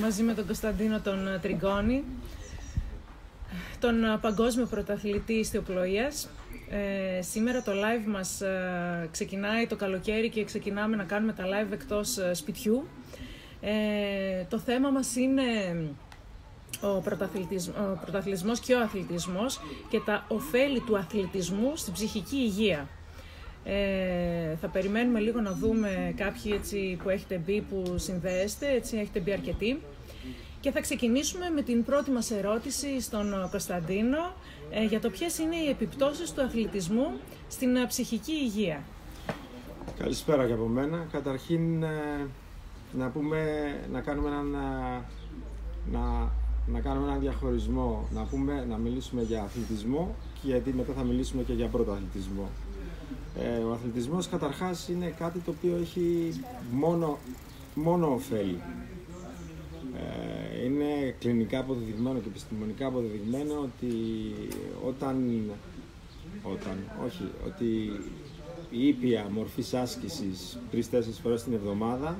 μαζί με τον Κωνσταντίνο τον Τριγκόνη, τον παγκόσμιο πρωταθλητή ιστιοπλοείας. Ε, σήμερα το live μας ε, ξεκινάει το καλοκαίρι και ξεκινάμε να κάνουμε τα live εκτός ε, σπιτιού. Ε, το θέμα μας είναι ο, ο πρωταθλητισμός και ο αθλητισμός και τα ωφέλη του αθλητισμού στην ψυχική υγεία. Ε, θα περιμένουμε λίγο να δούμε κάποιοι έτσι που έχετε μπει που συνδέεστε, έτσι έχετε μπει αρκετοί. Και θα ξεκινήσουμε με την πρώτη μας ερώτηση στον Κωνσταντίνο ε, για το ποιες είναι οι επιπτώσεις του αθλητισμού στην ε, ψυχική υγεία. Καλησπέρα και από μένα. Καταρχήν ε, να, πούμε, να, κάνουμε έναν, να, να κάνουμε έναν διαχωρισμό, να, πούμε, να μιλήσουμε για αθλητισμό και γιατί μετά θα μιλήσουμε και για πρωτοαθλητισμό. Ε, ο αθλητισμός καταρχάς είναι κάτι το οποίο έχει μόνο, μόνο ωφέλη. Ε, είναι κλινικά αποδεδειγμένο και επιστημονικά αποδεδειγμένο ότι όταν, όταν όχι, ότι η ήπια μορφής άσκησης τρεις-τέσσερις φορές την εβδομάδα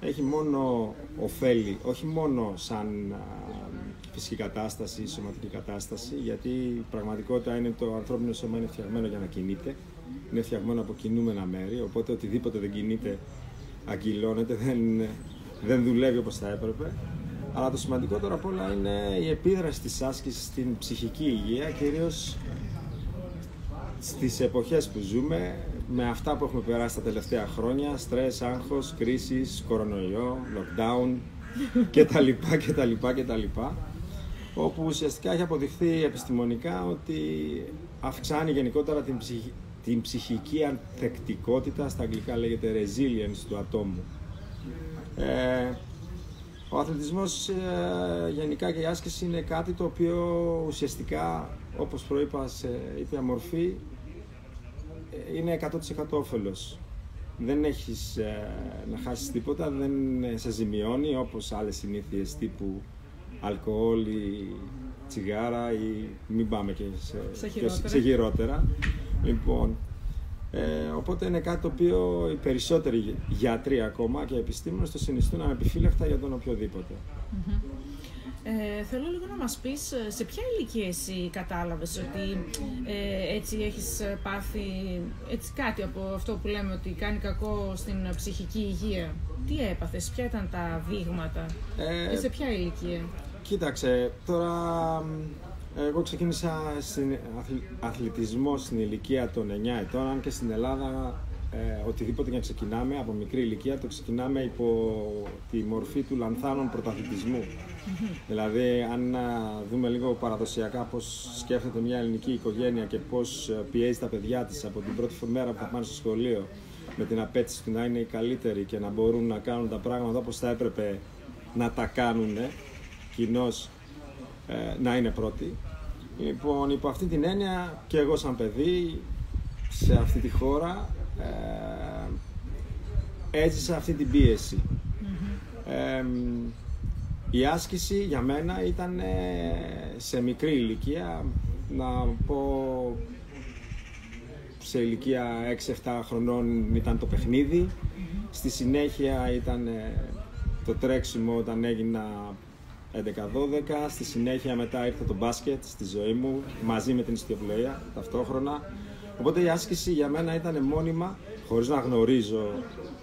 έχει μόνο ωφέλη, όχι μόνο σαν φυσική κατάσταση, σωματική κατάσταση, γιατί η πραγματικότητα είναι το ανθρώπινο σώμα είναι φτιαγμένο για να κινείται, είναι φτιαγμένο από κινούμενα μέρη, οπότε οτιδήποτε δεν κινείται αγκυλώνεται, δεν, δεν δουλεύει όπως θα έπρεπε. Αλλά το σημαντικότερο απ' όλα είναι η επίδραση της άσκησης στην ψυχική υγεία, κυρίως στις εποχές που ζούμε, με αυτά που έχουμε περάσει τα τελευταία χρόνια, στρες, άγχος, κρίσεις, κορονοϊό, lockdown και τα λοιπά και τα λοιπά και τα λοιπά όπου ουσιαστικά έχει αποδειχθεί επιστημονικά ότι αυξάνει γενικότερα την, την ψυχική ανθεκτικότητα, στα αγγλικά λέγεται resilience του ατόμου. Ε, ο αθλητισμός ε, γενικά και η άσκηση είναι κάτι το οποίο ουσιαστικά, όπως προείπα σε ήπια μορφή, ε, είναι 100% όφελος. Δεν έχεις ε, να χάσεις τίποτα, δεν σε ζημιώνει όπως άλλες συνήθειες τύπου αλκοόλ ή τσιγάρα ή μην πάμε και σε, χειρότερα. Λοιπόν, ε, οπότε είναι κάτι το οποίο οι περισσότεροι γιατροί ακόμα και επιστήμονες το συνιστούν ανεπιφύλακτα για τον οποιοδήποτε. Ε, θέλω λίγο να μας πεις ε, σε ποια ηλικία εσύ κατάλαβες ότι ε, έτσι έχεις πάθει έτσι κάτι από αυτό που λέμε ότι κάνει κακό στην ψυχική υγεία. Τι έπαθες, ποια ήταν τα δείγματα, ε, σε ποια ηλικία; Κοίταξε, τώρα εγώ ξεκίνησα στην αθλητισμό στην ηλικία των 9 ετών, αν και στην Ελλάδα ε, οτιδήποτε για ξεκινάμε από μικρή ηλικία το ξεκινάμε υπό τη μορφή του λανθάνων πρωταθλητισμού. Δηλαδή, αν δούμε λίγο παραδοσιακά πώς σκέφτεται μια ελληνική οικογένεια και πώς ε, πιέζει τα παιδιά της από την πρώτη μέρα που θα πάνε στο σχολείο με την απέτηση του να είναι οι καλύτεροι και να μπορούν να κάνουν τα πράγματα όπως θα έπρεπε να τα κάνουν κοινώς ε, να είναι πρώτοι. Λοιπόν, υπό αυτή την έννοια και εγώ σαν παιδί σε αυτή τη χώρα ε, έζησα αυτή την πίεση. η άσκηση για μένα ήταν σε μικρή ηλικία, να πω σε ηλικία 6-7 χρονών ήταν το παιχνιδι στη συνέχεια ήταν το τρέξιμο όταν έγινα 11-12. Στη συνέχεια μετά ήρθε το μπάσκετ στη ζωή μου μαζί με την ιστιοπλοεία ταυτόχρονα. Οπότε η άσκηση για μένα ήταν μόνιμα, χωρίς να γνωρίζω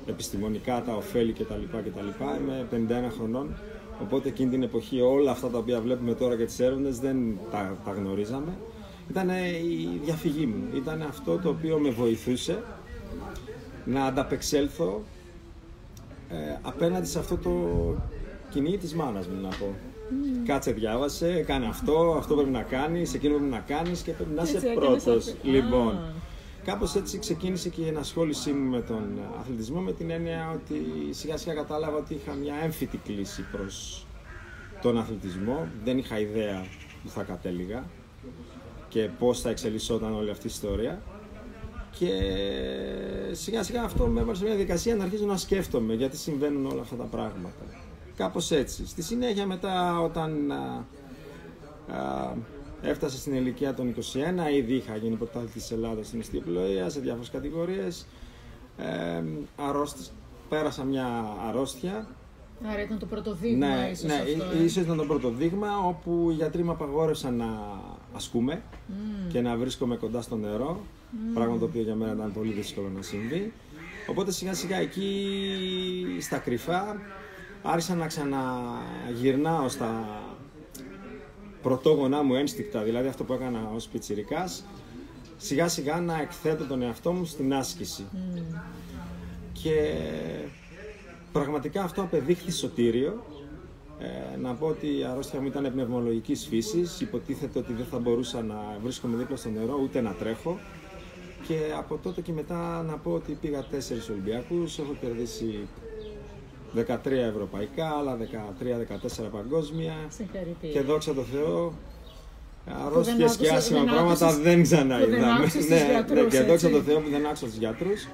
επιστημονικά τα ωφέλη κτλ. κτλ. Είμαι 51 χρονών, οπότε εκείνη την εποχή όλα αυτά τα οποία βλέπουμε τώρα και τις έρευνες δεν τα, τα γνωρίζαμε. Ήταν η διαφυγή μου, ήταν αυτό το οποίο με βοηθούσε να ανταπεξέλθω ε, απέναντι σε αυτό το κυνήγι της μάνας μου να πω. Κάτσε, διάβασε, κάνε αυτό, αυτό πρέπει να κάνεις, εκείνο πρέπει να κάνεις και πρέπει να είσαι πρώτος. Λοιπόν, κάπως έτσι ξεκίνησε και η ενασχόλησή μου με τον αθλητισμό με την έννοια ότι σιγά σιγά κατάλαβα ότι είχα μια έμφυτη κλίση προς τον αθλητισμό. Δεν είχα ιδέα που θα κατέληγα και πώς θα εξελισσόταν όλη αυτή η ιστορία. Και σιγά σιγά αυτό με έβαλε σε μια διαδικασία να αρχίζω να σκέφτομαι γιατί συμβαίνουν όλα αυτά τα πράγματα. Κάπως έτσι. Στη συνέχεια μετά όταν α, α, έφτασα στην ηλικία των 21, ήδη είχα γίνει πρωτάθλητης της Ελλάδας στην ιστιοπλοεία σε διάφορες κατηγορίες. Ε, πέρασα μια αρρώστια Άρα ήταν το πρώτο δείγμα ναι, ίσως ναι, αυτό. ε. ίσως ήταν το πρώτο δείγμα όπου οι γιατροί με απαγόρευσαν να ασκούμε Μμμ. και να βρίσκομαι κοντά στο νερό, πράγμα το οποίο για μένα ήταν πολύ δύσκολο να συμβεί. Οπότε σιγά σιγά εκεί στα κρυφά άρχισα να ξαναγυρνάω στα πρωτόγονά μου ένστικτα, δηλαδή αυτό που έκανα ως πιτσιρικάς, σιγά σιγά να εκθέτω τον εαυτό μου στην άσκηση. Μμμ. Και πραγματικά αυτό απεδείχθη σωτήριο. Ε, να πω ότι η αρρώστια μου ήταν πνευμολογικής φύσης. Υποτίθεται ότι δεν θα μπορούσα να βρίσκομαι δίπλα στο νερό ούτε να τρέχω. Και από τότε και μετά να πω ότι πήγα τέσσερις Ολυμπιακούς, έχω κερδίσει 13 ευρωπαϊκά, άλλα 13-14 παγκόσμια. Συγχαρητήρια. Και δόξα τω Θεώ, αρρώστιες και άκουσες- άσχημα δεν πράγματα άκουσες- δεν ξανά που δεν είδαμε. άκουσες τους Ναι, ναι, γιατρούς, και δόξα έτσι. τω Θεώ που δεν άκουσα τους γιατρούς.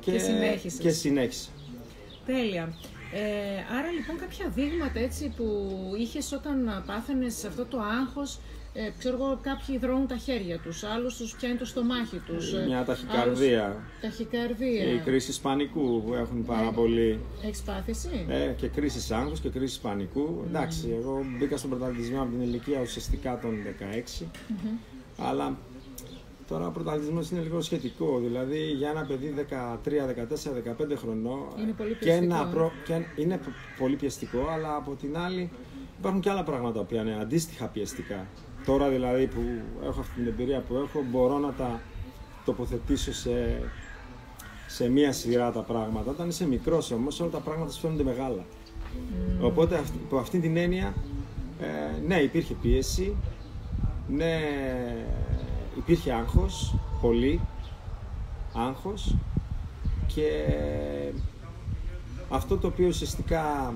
Και συνέχισες. Και συνέχισα. Τέλεια. Ε, άρα λοιπόν κάποια δείγματα έτσι που είχες όταν πάθαινες αυτό το άγχος, ε, ξέρω εγώ κάποιοι δρώνουν τα χέρια τους, άλλους τους πιάνει το στομάχι τους. ε, Μια ταχυκαρδία. άλλους- Ταχυκαρδία. Οι κρίσεις πανικού που έχουν πάρα Ε. πολύ. Έχεις πάθηση; Ε, και κρίσεις άγχους και κρίσεις πανικού. Εντάξει, εγώ μπήκα στον πρωταθλητισμό από την ηλικία ουσιαστικά των 16. Αλλά τώρα ο πρωταθλητισμός είναι λίγο σχετικό. Δηλαδή για ένα παιδί 13, 14, 15 χρονών. Είναι πολύ και πιεστικό, ένα ε. προ- και είναι π- πολύ πιεστικό, αλλά από την άλλη υπάρχουν και άλλα πράγματα που είναι αντίστοιχα πιεστικά. Τώρα δηλαδή που έχω αυτή την εμπειρία που έχω, μπορώ να τα τοποθετήσω σε, σε μία σειρά τα πράγματα. Όταν είσαι μικρός όμως όλα τα πράγματα σου φαίνονται μεγάλα. Οπότε αυτή, από αυτή την έννοια, ε, ναι υπήρχε πίεση, ναι υπήρχε άγχος, πολύ άγχος και αυτό το οποίο ουσιαστικά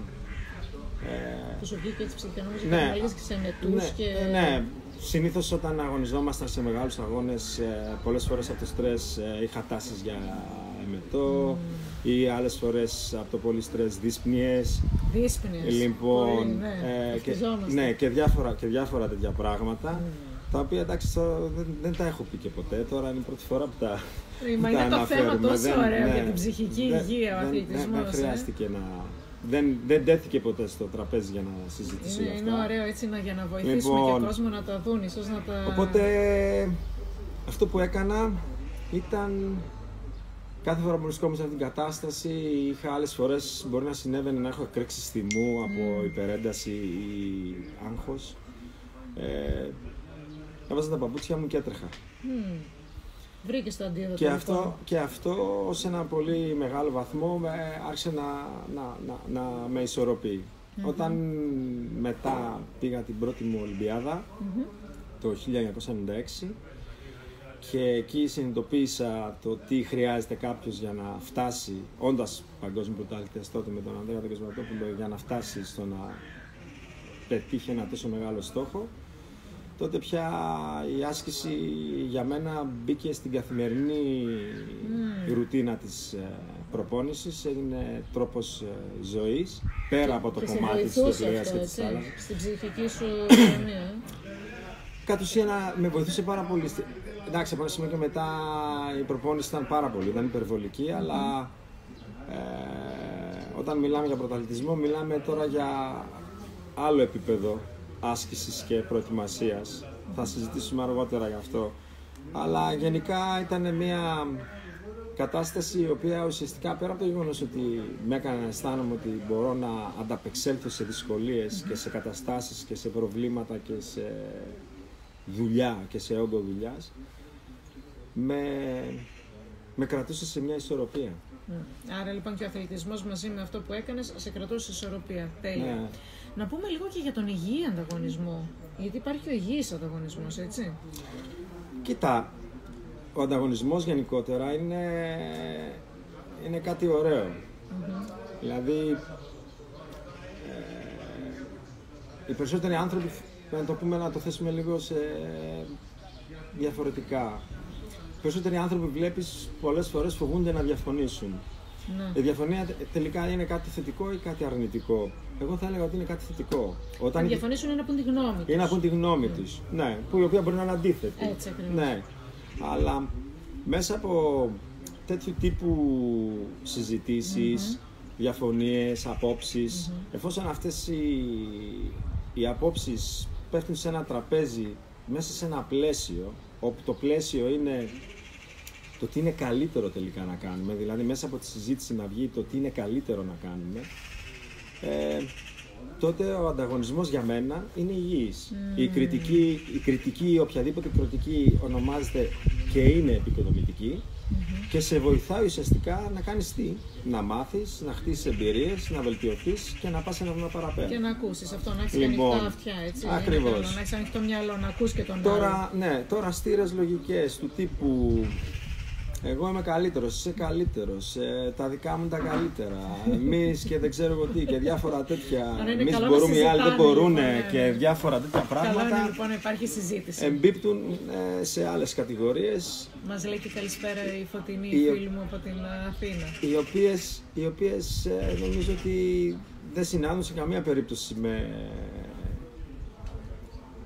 ε, Που σου βγήκε έτσι ψυχικά, νομίζω Ναι. ναι. και σε μετούς ναι, και... ναι. Συνήθως όταν αγωνιζόμασταν σε μεγάλους αγώνες, ε, πολλές φορές από το στρες ε, είχα τάσεις για εμετό ή άλλες φορές από το πολύ στρες δύσπνιες. Δύσπνες. Λοιπόν, Πολύ, ναι. ε, και, Ευτυχιζόμαστε. ναι, και, διάφορα, και διάφορα τέτοια πράγματα. Mm. Τα οποία εντάξει τώρα δεν, δεν τα έχω πει και ποτέ. Τώρα είναι η πρώτη φορά που τα. Ε, Μα που τα είναι το θέμα αναφέρουμε. τόσο Δεν- ωραίο ναι, για την ψυχική δεν- υγεία ο δεν- αθλητισμός. Δεν, δεν ε. χρειάστηκε να. Δεν, δεν τέθηκε ποτέ στο τραπέζι για να συζητήσω Είναι, γι' είναι αυτά. ωραίο έτσι να, για να βοηθήσουμε Λοιπόν. και κόσμο να τα δουν, ίσως να τα... Οπότε αυτό που έκανα ήταν κάθε φορά που βρισκόμουν σε αυτήν την κατάσταση είχα άλλες φορές μπορεί να συνέβαινε να έχω εκρήξεις θυμού από υπερένταση ή άγχος. Ε, έβαζα τα παπούτσια μου και έτρεχα. Μμμ. Βρήκες το αντίδοτο. Και λοιπόν. αυτό, και αυτό σε ένα πολύ μεγάλο βαθμό με, άρχισε να, να, να, να με ισορροπεί. Όταν μετά πήγα την πρώτη μου Ολυμπιάδα, Μμμ. το 1996 και εκεί συνειδητοποίησα το τι χρειάζεται κάποιος για να φτάσει, όντας παγκόσμιο πρωταθλητής τότε με τον Ανδρέα Κοσματόπουλο, για να φτάσει στο να πετύχει ένα τόσο μεγάλο στόχο, τότε πια η άσκηση για μένα μπήκε στην καθημερινή Μμμ. ρουτίνα της ε, προπόνησης, έγινε τρόπος ε, ζωής, πέρα από το Και σε κομμάτι της βοηθούσε τεχνίας αυτό, και της έτσι, θάλασσας. στην ψυχική σου ηρεμία. ε. Κατ' ουσίαν με βοηθούσε πάρα πολύ. Στη- Εντάξει, από ένα σημείο και μετά η προπόνηση ήταν πάρα πολύ, ήταν υπερβολική, αλλά ε, όταν μιλάμε για πρωταθλητισμό, μιλάμε τώρα για άλλο επίπεδο άσκησης και προετοιμασίας. Θα συζητήσουμε αργότερα γι' αυτό. Αλλά γενικά ήταν μια κατάσταση η οποία ουσιαστικά πέρα από το γεγονός ότι με έκανε να αισθάνομαι ότι μπορώ να ανταπεξέλθω σε δυσκολίες και σε καταστάσεις και σε προβλήματα και σε δουλειά και σε όγκο δουλειάς, με, με κρατούσε σε μια ισορροπία. Μμ. Άρα λοιπόν και ο αθλητισμός μαζί με αυτό που έκανες σε κρατούσε ισορροπία. Τέλεια. Ναι. Να πούμε λίγο και για τον υγιή ανταγωνισμό. Γιατί υπάρχει ο υγιής ανταγωνισμός, έτσι. Κοίτα, ο ανταγωνισμός γενικότερα είναι, είναι κάτι ωραίο. Δηλαδή, ε, οι περισσότεροι άνθρωποι, να το πούμε, να το θέσουμε λίγο σε διαφορετικά. Οι περισσότεροι άνθρωποι βλέπεις πολλές φορές φοβούνται να διαφωνήσουν. Ναι. Η διαφωνία τε- τελικά είναι κάτι θετικό ή κάτι αρνητικό; Εγώ θα έλεγα ότι είναι κάτι θετικό. Όταν Να διαφωνήσουν είναι να πούν τη γνώμη τους. ή να πούν τη γνώμη τους. Ναι, που η οποία μπορεί να είναι αντίθετη. Έτσι ακριβώς. Ναι. Αλλά μέσα από τέτοιου τύπου συζητήσεις διαφωνίες, απόψεις. Εφόσον αυτές οι, οι απόψεις πέφτουν σε ένα τραπέζι μέσα σε ένα πλαίσιο, όπου το πλαίσιο είναι το τι είναι καλύτερο τελικά να κάνουμε, δηλαδή μέσα από τη συζήτηση να βγει το τι είναι καλύτερο να κάνουμε, ε, τότε ο ανταγωνισμός για μένα είναι υγιής. Η, κριτική, η κριτική, οποιαδήποτε κριτική ονομάζεται και είναι επικοδομητική και σε βοηθάει ουσιαστικά να κάνεις τι, να μάθεις, να χτίσεις εμπειρίες, να βελτιωθείς και να πας ένα βήμα παραπέρα. Και να ακούσεις αυτό, να έχεις Λοιπόν, ανοιχτά αυτιά, έτσι. ακριβώς. Να, να έχεις ανοιχτό μυαλό, να ακούς και τον άλλον. Τώρα, ναι, τώρα στήρες λογικές του τύπου εγώ είμαι καλύτερος, είσαι καλύτερος. τα δικά μου είναι τα καλύτερα. Εμείς και δεν ξέρω εγώ τι και διάφορα τέτοια. Άρα είναι Εμείς καλό να μπορούμε, οι άλλοι δεν συζητάνε, μπορούν λοιπόν, ναι, και ναι. διάφορα τέτοια Καλό είναι πράγματα λοιπόν να υπάρχει συζήτηση. εμπίπτουν ε, σε άλλες κατηγορίες Μας λέει και καλησπέρα η Φωτεινή, η Η- φίλη μου από την ε, Αθήνα. οι οποίες, οι οποίες ε, νομίζω ότι δεν συνάδουν σε καμία περίπτωση με,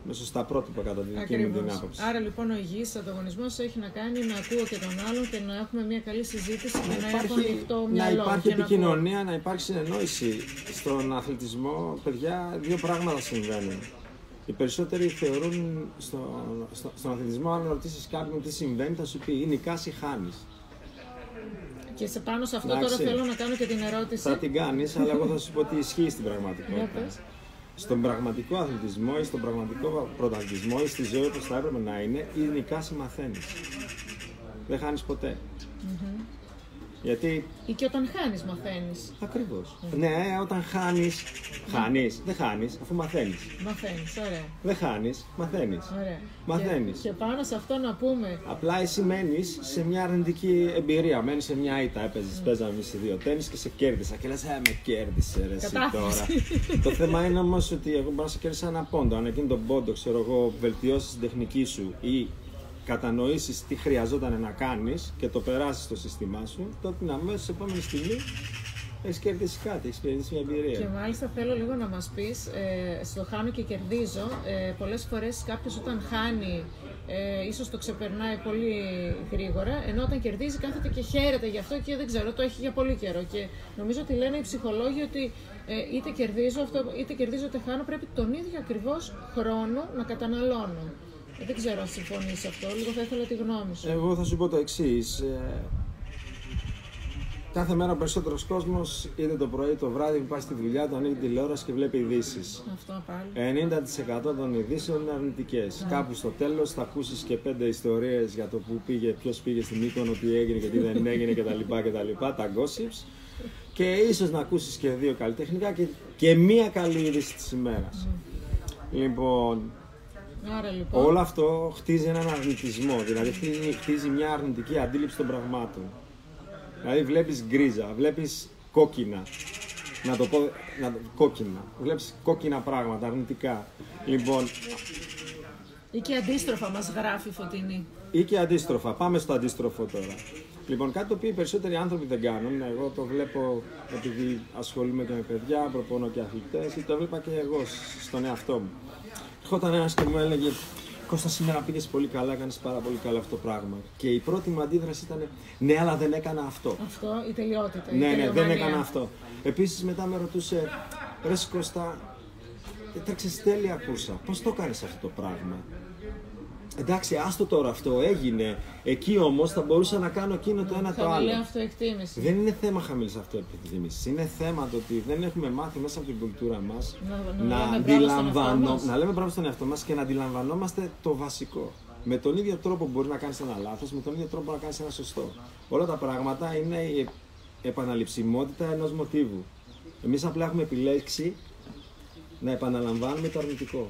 με σωστά πρότυπα κατά τη δική μου την Ακριβώς. άποψη. Άρα λοιπόν ο υγιής ανταγωνισμός έχει να κάνει να ακούω και τον άλλον και να έχουμε μια καλή συζήτηση και να, έχω ανοιχτό να μυαλό. υπάρχει και να επικοινωνία, να υπάρχει συνεννόηση. Στον αθλητισμό, παιδιά, δύο πράγματα συμβαίνουν. Οι περισσότεροι θεωρούν στο, στο, στον αθλητισμό, αν ρωτήσεις κάποιον τι συμβαίνει, θα σου πει ή νικάς ή χάνεις. πω. Και σε πάνω σε αυτό Εντάξει. τώρα θέλω να κάνω και την ερώτηση. Θα την κάνεις, αλλά εγώ θα σου πω τι ισχύει στην Για πραγματικότητα. Πες. Στον πραγματικό αθλητισμό ή στον πραγματικό πρωταθλητισμό ή στη ζωή όπως θα έπρεπε να είναι, ή νικάς ή μαθαίνει. Δεν χάνεις ποτέ. Γιατί Ή και όταν χάνεις μαθαίνεις. Ακριβώς. Ναι, όταν χάνεις. Χάνεις. Δεν χάνεις, αφού μαθαίνεις. Μαθαίνεις, ωραία. Δεν χάνεις, μαθαίνεις. ωραία. Μαθαίνεις. Και, και πάνω σε αυτό να πούμε Απλά εσύ μένεις σε μια αρνητική εμπειρία. Μένεις σε μια ήττα. Έπαιζες, παίζαμε εμεί σε δύο τέννη και σε κέρδισα. Και λες, Ε, με κέρδισε ρε, εσύ Κατάφερες. τώρα. Το θέμα είναι όμως ότι εγώ μπορώ να σε κέρδισα ένα πόντο. Αν εκείνο τον πόντο, ξέρω εγώ, βελτιώσεις την τεχνική σου ή κατανοήσεις τι χρειαζόταν να κάνεις και το περάσεις στο σύστημά σου, τότε την αμέσω επόμενη στιγμή έχεις κερδίσει κάτι, έχεις κερδίσει μια εμπειρία. Και μάλιστα θέλω λίγο να μας πεις, ε, στο χάνω και κερδίζω, ε, πολλές φορές κάποιος όταν χάνει ε, ίσως το ξεπερνάει πολύ γρήγορα, ενώ όταν κερδίζει κάθεται και χαίρεται γι' αυτό και δεν ξέρω, το έχει για πολύ καιρό. Και νομίζω ότι λένε οι ψυχολόγοι ότι ε, είτε κερδίζω αυτό, είτε κερδίζω είτε χάνω, πρέπει τον ίδιο ακριβώς χρόνο να καταναλώνω. Ε, δεν ξέρω αν συμφωνείς σε αυτό, λίγο θα ήθελα τη γνώμη σου. Εγώ θα σου πω το εξής. κάθε μέρα ο περισσότερος κόσμος, είτε το πρωί είτε το βράδυ, που πάει στη δουλειά του, ανοίγει τη τηλεόραση και βλέπει ειδήσεις. Αυτό πάλι. 90% των ειδήσεων είναι αρνητικές. Κάπου στο τέλος θα ακούσεις και πέντε ιστορίες για το που πήγε, ποιος πήγε στην Μύκονο, τι έγινε και τι δεν έγινε κτλ. κτλ τα gossips. Και ίσως να ακούσεις και δύο καλλιτεχνικά και, και μία καλή είδηση της ημέρας. Λοιπόν, Άρα λοιπόν, Όλο αυτό χτίζει έναν αρνητισμό, δηλαδή χτίζει, χτίζει μια αρνητική αντίληψη των πραγμάτων. Δηλαδή βλέπεις γκρίζα, βλέπεις κόκκινα, να το πω να, το- κόκκινα, βλέπεις κόκκινα πράγματα, αρνητικά. Λοιπόν, ή και αντίστροφα μας γράφει η Φωτεινή. ή και αντίστροφα, πάμε στο αντίστροφο τώρα. Λοιπόν, κάτι το οποίο οι περισσότεροι άνθρωποι δεν κάνουν, εγώ το βλέπω επειδή ασχολούμαι και με παιδιά, προπονώ και αθλητές, ή το βλέπα και εγώ σ- στον εαυτό μου. Ερχόταν ένας και μου έλεγε, Κώστα σήμερα πήγες πολύ καλά, έκανες πάρα πολύ καλά αυτό το πράγμα. Και η πρώτη μου αντίδραση ήταν, ναι, αλλά δεν έκανα αυτό. Αυτό, η τελειότητα. η Ναι, ναι, δεν τελειομανία. έκανα αυτό. Επίσης μετά με ρωτούσε, ρε Κώστα, έτρεξες τέλεια κούρσα, πώς το κάνεις αυτό το πράγμα; Εντάξει, άστο τώρα αυτό, έγινε. Εκεί όμως θα μπορούσα να κάνω εκείνο το ένα το Χαμηλή άλλο. αυτοεκτίμηση. Δεν είναι θέμα χαμηλής αυτοεπιθυμίση. Είναι θέμα το ότι δεν έχουμε μάθει μέσα από την κουλτούρα μας Να- να να, λέμε μπράβο στον αντιλαμβανώ- εαυτό μας. να λέμε μπράβο στον εαυτό μας και να αντιλαμβανόμαστε το βασικό. Με τον ίδιο τρόπο που μπορεί να κάνεις ένα λάθος, με τον ίδιο τρόπο μπορεί να κάνεις ένα σωστό. Όλα τα πράγματα είναι η επαναληψιμότητα ενός μοτίβου. Εμείς απλά έχουμε επιλέξει να επαναλαμβάνουμε το αρνητικό.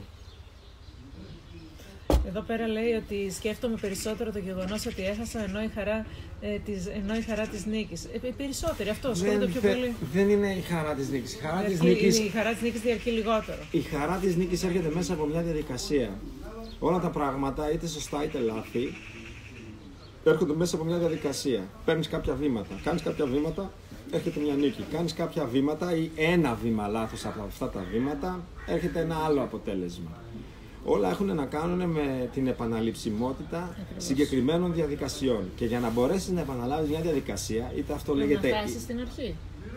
Εδώ πέρα λέει ότι σκέφτομαι περισσότερο το γεγονός ότι έχασα ενώ η χαρά, ε, της, ενώ η χαρά της νίκης. Ε, πε- περισσότεροι, αυτό ασχολούνται πιο δεν- πολύ. δεν είναι η χαρά της νίκης. Η χαρά της Διαρκεί- νίκη Η χαρά της νίκης διαρκεί λιγότερο. η χαρά της νίκης έρχεται μέσα από μια διαδικασία. Όλα τα πράγματα, είτε σωστά είτε λάθη, έρχονται μέσα από μια διαδικασία. Παίρνεις κάποια βήματα. Κάνεις κάποια βήματα, έρχεται μια νίκη. Κάνεις κάποια βήματα ή ένα βήμα λάθος από αυτά τα βήματα, έρχεται ένα άλλο αποτέλεσμα. Όλα έχουν να κάνουν με την επαναληψιμότητα συγκεκριμένων διαδικασιών. Και για να μπορέσεις να επαναλάβεις μια διαδικασία, είτε αυτό Να λέγεται χάσεις στην αρχή.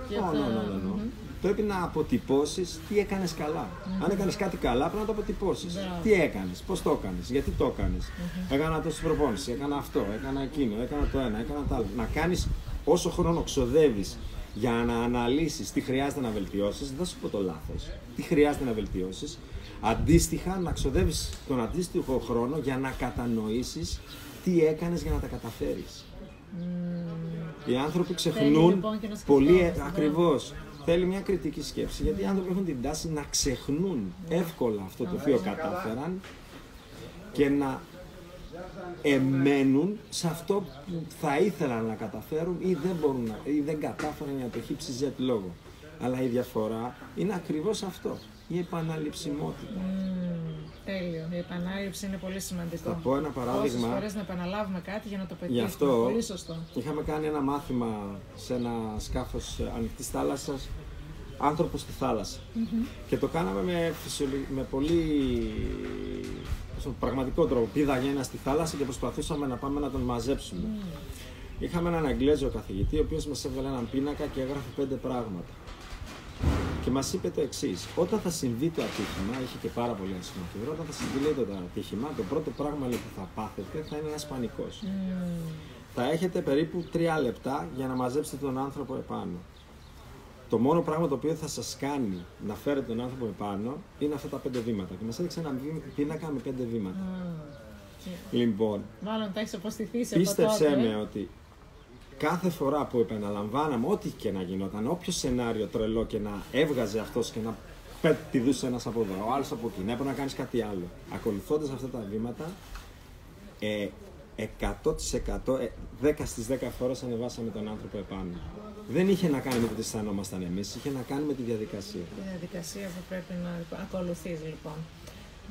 Και Ω, αυτά- ναι, ναι, ναι, ναι. Πρέπει να αποτυπώσεις τι έκανες καλά. Αν έκανες κάτι καλά, πρέπει να το αποτυπώσεις. Μπράβο. Τι έκανες, πώς το έκανες, γιατί το έκανες. Έκανα τόση προπόνηση, έκανα αυτό, έκανα εκείνο, έκανα το ένα, έκανα το άλλο. Να κάνεις όσο χρόνο ξοδεύεις για να αναλύσεις τι χρειάζεται να βελτιώσεις, δεν θα σου πω το λάθος. Τι χρειάζεται να βελτιώσεις. Αντίστοιχα, να ξοδεύεις τον αντίστοιχο χρόνο για να κατανοήσεις τι έκανες για να τα καταφέρεις. Οι άνθρωποι ξεχνούν λοιπόν και να πολύ σκεφτόμαστε, ακριβώς. Θέλει μια κριτική σκέψη γιατί οι άνθρωποι έχουν την τάση να ξεχνούν εύκολα αυτό το οποίο κατάφεραν και να εμένουν σε αυτό που θα ήθελαν να καταφέρουν ή δεν, μπορούν να, ή δεν κατάφεραν για το χύψη Z λόγο. Αλλά η διαφορά είναι ακριβώς αυτό, η επαναληψιμότητα. Μμμ, τέλειο. Η επανάληψη είναι πολύ σημαντικό. Θα πω ένα παράδειγμα. Πόσες φορές να επαναλάβουμε κάτι για να το Γι' πετύχουμε. αυτό Πολύ σωστό. είχαμε κάνει ένα μάθημα σε ένα σκάφος ανοιχτής θάλασσας, άνθρωπος στη θαλασσα Και το κάναμε με, φυσιολο- με πολύ πώς το πω, πραγματικό τρόπο. Πήδαγε ένα στη θάλασσα και προσπαθούσαμε να πάμε να τον μαζέψουμε. Είχαμε έναν Αγγλέζο καθηγητή, ο οποίος μας έβγαλε έναν πίνακα και έγραφε πέντε πράγματα. Και μας είπε το εξής: Όταν θα συμβεί το ατύχημα, είχε και πάρα πολύ άσχημα φιβρό, όταν θα συμβεί λέει, το ατύχημα, το πρώτο πράγμα λέει, που θα πάθετε θα είναι ένας πανικός. Θα έχετε περίπου τρία λεπτά για να μαζέψετε τον άνθρωπο επάνω. Το μόνο πράγμα το οποίο θα σας κάνει να φέρετε τον άνθρωπο επάνω είναι αυτά τα πέντε βήματα. Και μας έδειξε ένα βήμα- πίνακα με πέντε βήματα. Λοιπόν, Μάλλον τα έχεις αποστηθεί σε πίστεψέ από τότε. με ότι κάθε φορά που επαναλαμβάναμε ό,τι και να γινόταν, όποιο σενάριο τρελό και να έβγαζε αυτός και να πέ- πηδούσε ένας από εδώ, ο άλλος από εκεί, να έπρεπε να κάνεις κάτι άλλο. Ακολουθώντας αυτά τα βήματα, ε, 100% ε, 10 στις 10 φορές ανεβάσαμε τον άνθρωπο επάνω. Δεν είχε να κάνει με το τι αισθανόμασταν εμείς, είχε να κάνει με τη διαδικασία. Τη διαδικασία που πρέπει να ακολουθείς λοιπόν.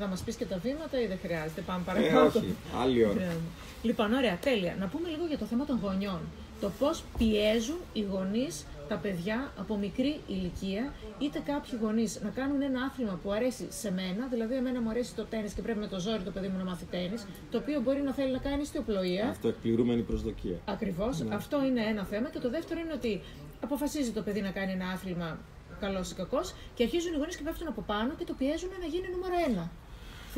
Θα μας πεις και τα βήματα ή δεν χρειάζεται. Πάμε Ε, παρακάτω. όχι, άλλη ώρα. Ναι. Λοιπόν, ωραία, τέλεια. Να πούμε λίγο για το θέμα των γονιών. Το πώς πιέζουν οι γονείς τα παιδιά από μικρή ηλικία, είτε κάποιοι γονείς να κάνουν ένα άθλημα που αρέσει σε μένα, δηλαδή εμένα μου αρέσει το τέννη και πρέπει με το ζόρι το παιδί μου να μάθει τέννη, το οποίο μπορεί να θέλει να κάνει ιστιοπλοεία. Αυτό εκπληρούμενη προσδοκία. Ακριβώς. Αυτό είναι ένα θέμα. Και το δεύτερο είναι ότι αποφασίζει το παιδί να κάνει ένα άθλημα καλός ή κακός και αρχίζουν οι γονείς και πέφτουν από πάνω και το πιέζουν να γίνει νούμερο ένα.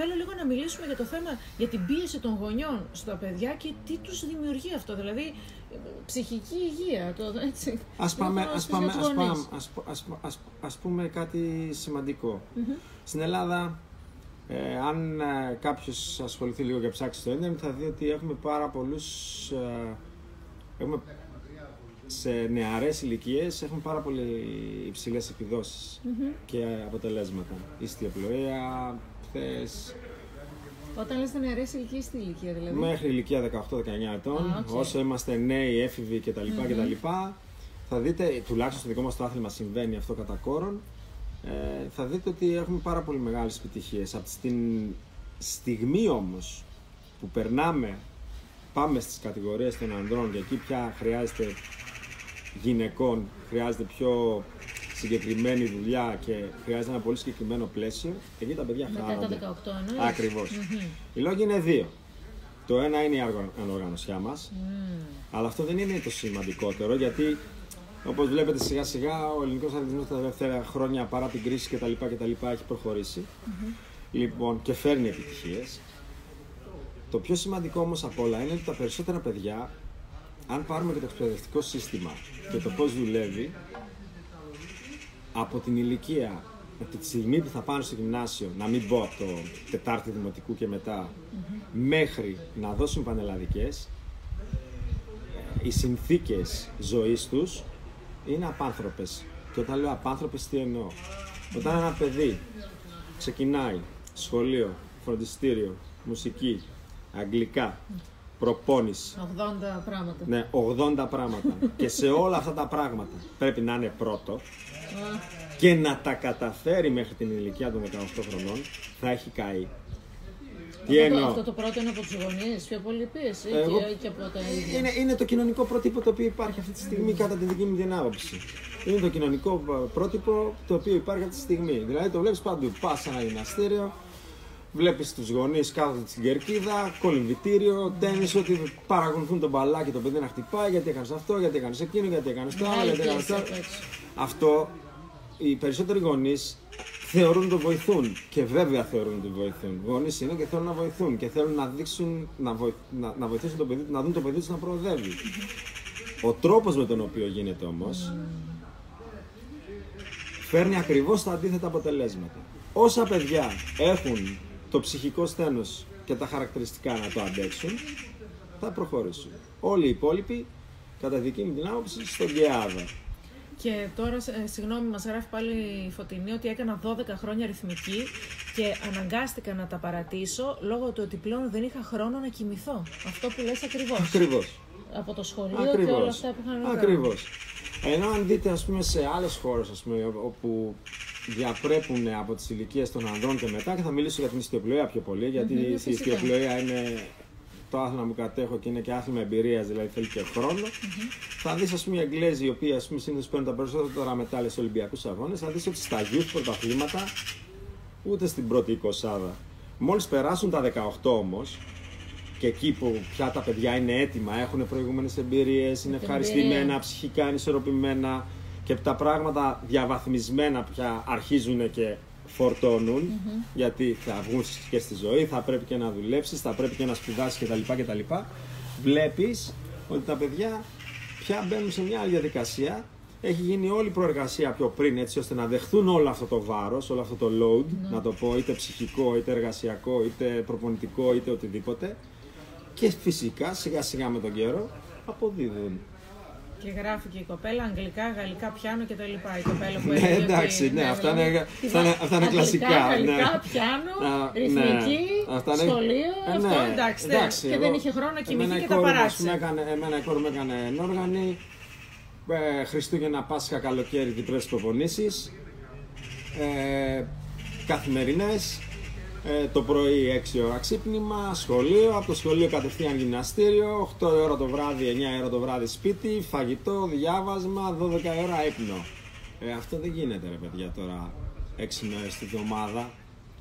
Θέλω λίγο να μιλήσουμε για το θέμα, για την πίεση των γονιών στα παιδιά και τι τους δημιουργεί αυτό, δηλαδή ε, ψυχική υγεία. Το, έτσι. Ας πάμε, Λίγο ας, στους πάμε, για τους ας, γονείς. πάμε, ας, π- ας, π- ας, π- ας πούμε κάτι σημαντικό. Στην Ελλάδα, ε, αν ε, κάποιος ασχοληθεί λίγο και ψάξεις στο ίντερνετ, θα δει ότι έχουμε πάρα πολλούς... Ε, έχουμε σε νεαρές ηλικίες έχουμε πάρα πολύ υψηλές επιδόσεις και αποτελέσματα. Ιστιοπλοΐα, χθες, Όταν λες να αρέσει ηλικία στη ηλικία δηλαδή. Μέχρι ηλικία 18-19 ετών, Α, οκ. όσο είμαστε νέοι, έφηβοι κτλ. κτλ θα δείτε, τουλάχιστον στο δικό μας το άθλημα συμβαίνει αυτό κατά κόρον, ε, θα δείτε ότι έχουμε πάρα πολύ μεγάλες επιτυχίες. Από την στιγμή όμως που περνάμε, πάμε στις κατηγορίες των ανδρών και εκεί πια χρειάζεται γυναικών, χρειάζεται πιο συγκεκριμένη δουλειά και χρειάζεται ένα πολύ συγκεκριμένο πλαίσιο, εκεί τα παιδιά Μετά χάνονται. τα 18 εννοείς; Ακριβώς. Οι λόγοι είναι δύο. Το ένα είναι η αργο- ανοργανωσιά μας, αλλά αυτό δεν είναι το σημαντικότερο γιατί όπως βλέπετε σιγά σιγά ο ελληνικός αθλητισμός τα τελευταία χρόνια παρά την κρίση κτλ. κτλ έχει προχωρήσει λοιπόν, και φέρνει επιτυχίες. Το πιο σημαντικό όμως από όλα είναι ότι τα περισσότερα παιδιά, αν πάρουμε και το εκπαιδευτικό σύστημα και το πώς δουλεύει, από την ηλικία, από τη στιγμή που θα πάνε στο γυμνάσιο, να μην πω από το Τετάρτη Δημοτικού και μετά, μέχρι να δώσουν πανελλαδικές, ε, οι συνθήκες ζωής τους είναι απάνθρωπες. Και όταν λέω απάνθρωπες τι εννοώ; Όταν ένα παιδί ξεκινάει σχολείο, φροντιστήριο, μουσική, αγγλικά, προπόνηση, 80 πράγματα. ναι, 80 πράγματα. και σε όλα αυτά τα πράγματα πρέπει να είναι πρώτο Α, και να τα καταφέρει μέχρι την ηλικία των 18 χρονών, θα έχει καεί. Τι αυτό, εννοώ; αυτό το πρώτο είναι από τους γονείς, πιο πολύ πίεση ή Εγώ- και, και από τα ίδια. Είναι, είναι το κοινωνικό πρότυπο το οποίο υπάρχει αυτή τη στιγμή κατά τη δική μου την άποψη. Είναι το κοινωνικό ε, πρότυπο το οποίο υπάρχει αυτή τη στιγμή. Δηλαδή το βλέπεις παντού. Πας σε ένα γυμναστήριο, Βλέπεις τους γονείς κάθονται στην κερκίδα, κολυμβητήριο, τέννη, ότι παρακολουθούν τον μπαλάκι το παιδί να χτυπάει, γιατί έκανες αυτό, γιατί έκανες εκείνο, γιατί έκανες το άλλο, γιατί έκανες το άλλο. Αυτό οι περισσότεροι γονείς θεωρούν ότι το βοηθούν. Και βέβαια θεωρούν ότι το βοηθούν. Γονείς είναι και θέλουν να βοηθούν και θέλουν να δείξουν, να, βοη, να, να βοηθήσουν το παιδί, να δουν το παιδί τους να προοδεύει. Ο τρόπος με τον οποίο γίνεται όμως φέρνει ακριβώς τα αντίθετα αποτελέσματα. Όσα παιδιά έχουν το ψυχικό στένος και τα χαρακτηριστικά να το αντέξουν, θα προχωρήσουν. Όλοι οι υπόλοιποι, κατά δική μου την άποψη, στον ΚΕΑΔΑ. Και τώρα, ε, συγγνώμη, μας γράφει πάλι η Φωτεινή ότι έκανα 12 χρόνια αριθμική και αναγκάστηκα να τα παρατήσω λόγω του ότι πλέον δεν είχα χρόνο να κοιμηθώ. Αυτό που λες ακριβώς. Ακριβώς. Από το σχολείο Ακριβώς. και όλα αυτά που είχαν να Ακριβώς. Ενώ αν δείτε ας πούμε, σε άλλες χώρες ας πούμε, όπου διαπρέπουν από τις ηλικίες των ανδρών και μετά και θα μιλήσω για την ιστιοπλοεία πιο πολύ γιατί Μμμ, η φυσικά. ιστιοπλοεία είναι το άθλημα που κατέχω και είναι και άθλημα εμπειρίας, δηλαδή θέλει και χρόνο. Θα δεις, ας πούμε, οι Αγγλέζοι, οι οποίοι ας πούμε, συνήθως παίρνουν τα περισσότερα μετάλλια στου Ολυμπιακούς Αγώνες, θα δεις ότι στα youth πρωταθλήματα ούτε στην πρώτη εικοσάδα. Μόλις περάσουν τα 18 όμως, και εκεί που πια τα παιδιά είναι έτοιμα, έχουν προηγούμενες εμπειρίες, είναι Την ευχαριστημένα, εμπειρία. ψυχικά είναι ισορροπημένα και τα πράγματα διαβαθμισμένα πια αρχίζουν και φορτωνουν γιατί θα βγουν και στη ζωή, θα πρέπει και να δουλέψεις, θα πρέπει και να σπουδάσεις κτλ. κτλ. Βλέπεις ότι τα παιδιά πια μπαίνουν σε μια άλλη διαδικασία. Έχει γίνει όλη η προεργασία πιο πριν έτσι ώστε να δεχθούν όλο αυτό το βάρος, όλο αυτό το load, να το πω είτε ψυχικό, είτε εργασιακό, είτε προπονητικό, είτε οτιδήποτε. Και φυσικά σιγά σιγά με τον καιρό αποδίδουν. Και γράφει και η κοπέλα αγγλικά, γαλλικά, πιάνο και τα λοιπά. Η κοπέλα που Ναι, έλεγε εντάξει, ότι, ναι, αυτά δηλαδή, είναι- τι αυτά είναι- θα- αυτά είναι αγγλικά, κλασικά, Γαλλικά, ναι. πιάνο, Α, ρυθμική, ναι. Αυτά είναι- σχολείο, Ε, αυτό ναι, εντάξει. δεν- εντάξει, και εγώ- δεν είχε χρόνο να κοιμηθεί εμένα η και τα κόρη μου, ας παράτησε. πούμε, έκανε- Εμένα η κόρη μου έκανε ενόργανη, ε, Χριστούγεννα, Πάσχα, καλοκαίρι, διπλές προπονήσεις, ε, καθημερινές, ε, το πρωί 6 ώρα ξύπνημα, σχολείο, από το σχολείο κατευθείαν γυμναστήριο, 8 ώρα το βράδυ, 9 ώρα το βράδυ σπίτι, φαγητό, διάβασμα, 12 ώρα ύπνο. Ε, αυτό δεν γίνεται ρε παιδιά τώρα 6 μέρες τη βδομάδα.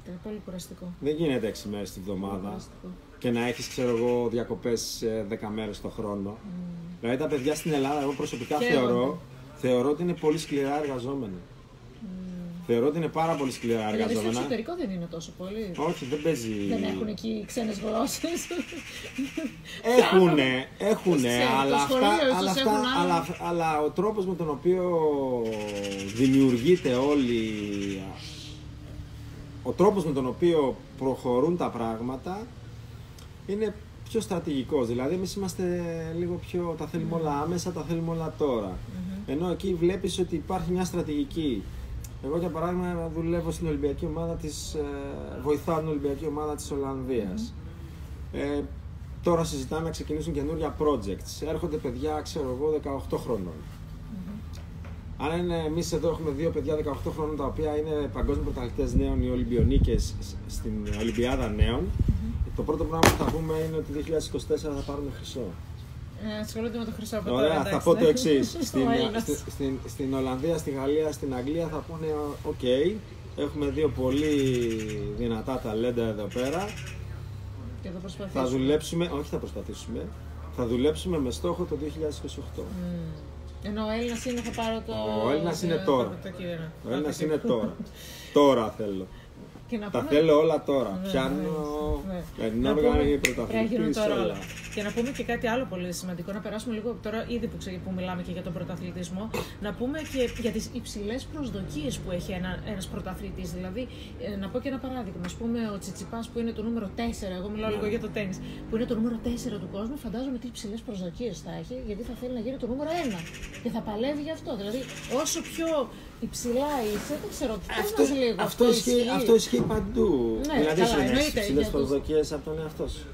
Είναι πολύ κουραστικό. Δεν γίνεται 6 μέρες τη βδομάδα Κουραστικό. και να έχεις ξέρω εγώ διακοπές ε, 10 μέρες το χρόνο. Δηλαδή τα παιδιά στην Ελλάδα, εγώ προσωπικά Χαίρονται. θεωρώ, θεωρώ ότι είναι πολύ σκληρά εργαζόμενα. Θεωρώ ότι είναι πάρα πολύ σκληρά Δηλαδή στο εργαζόμενα. εξωτερικό δεν είναι τόσο πολύ. Όχι, δεν παίζει. Δεν έχουν εκεί ξένες γλώσσες. Έχουνε, έχουνε, ξέρω, αλλά, το αυτά, σχολείο ίσως αλλά, αυτά, έχουν άλλο. αλλά, αλλά ο τρόπος με τον οποίο δημιουργείται όλη... Ο τρόπος με τον οποίο προχωρούν τα πράγματα είναι πιο στρατηγικός. Δηλαδή, εμείς είμαστε λίγο πιο... τα θέλουμε όλα άμεσα, τα θέλουμε όλα τώρα. Ενώ εκεί βλέπεις ότι υπάρχει μια στρατηγική. Εγώ, για παράδειγμα, δουλεύω στην Ολυμπιακή ομάδα της... ε, βοηθάω την Ολυμπιακή ομάδα της Ολλανδίας. Ε, τώρα συζητάμε να ξεκινήσουν καινούργια projects. Έρχονται παιδιά, ξέρω εγώ, 18 χρονων Αν είναι, εμείς εδώ έχουμε δύο παιδιά 18 χρόνων τα οποία είναι παγκόσμιοι πρωταθλητές νέων ή Ολυμπιονίκες στην Ολυμπιάδα νέων, το πρώτο πράγμα που θα πούμε είναι ότι το 2024 θα πάρουν χρυσό. Ε, ασχολούνται με το χρυσό από τώρα, Ωραία, θα εντάξει, πω ναι. το εξής. Ο στην, Έλληνας. στη- στην, στην Ολλανδία, στη Γαλλία, στην Αγγλία θα πούνε: Οκ, έχουμε δύο πολύ δυνατά ταλέντα εδώ πέρα. Και θα Θα προσπαθήσουμε. δουλέψουμε, όχι θα προσπαθήσουμε, θα δουλέψουμε με στόχο το 2028. Μμμ. Ενώ ο Έλληνας είναι θα πάρω το. Ο Έλληνας είναι το- τώρα. Το, κύριο. Ο Έλληνας Το- είναι τώρα. τώρα θέλω. Και να Τα πούμε- θέλω όλα τώρα. Ναι, Πιάνω ναι. ενώ Να πούμε- κάνει Πρέπει να γίνουν πρωταθλητής τώρα όλα. όλα. Και να πούμε και κάτι άλλο πολύ σημαντικό, να περάσουμε λίγο τώρα, ήδη που, ξε- που μιλάμε και για τον πρωταθλητισμό, να πούμε και για τις υψηλές προσδοκίες που έχει ένα, ένας πρωταθλητής. Δηλαδή, ε, να πω και ένα παράδειγμα, ας πούμε ο Τσιτσιπάς που είναι το νούμερο 4, εγώ μιλάω λίγο για το τέννις, που είναι το νούμερο 4 του κόσμου, φαντάζομαι τι υψηλές προσδοκίες θα έχει, γιατί θα θέλει να γίνει το νούμερο 1 και θα παλεύει γι' αυτό. Δηλαδή, όσο πιο υψηλά είσαι, δεν ξέρω, πες Αυτό, μας λίγο, αυτό, ισχύει, αυτό ισχύει παντού. Ναι, δηλαδή, καλά, σου έχεις εννοείται, υψηλές για τους- προσδοκίες από τον εαυτό σου.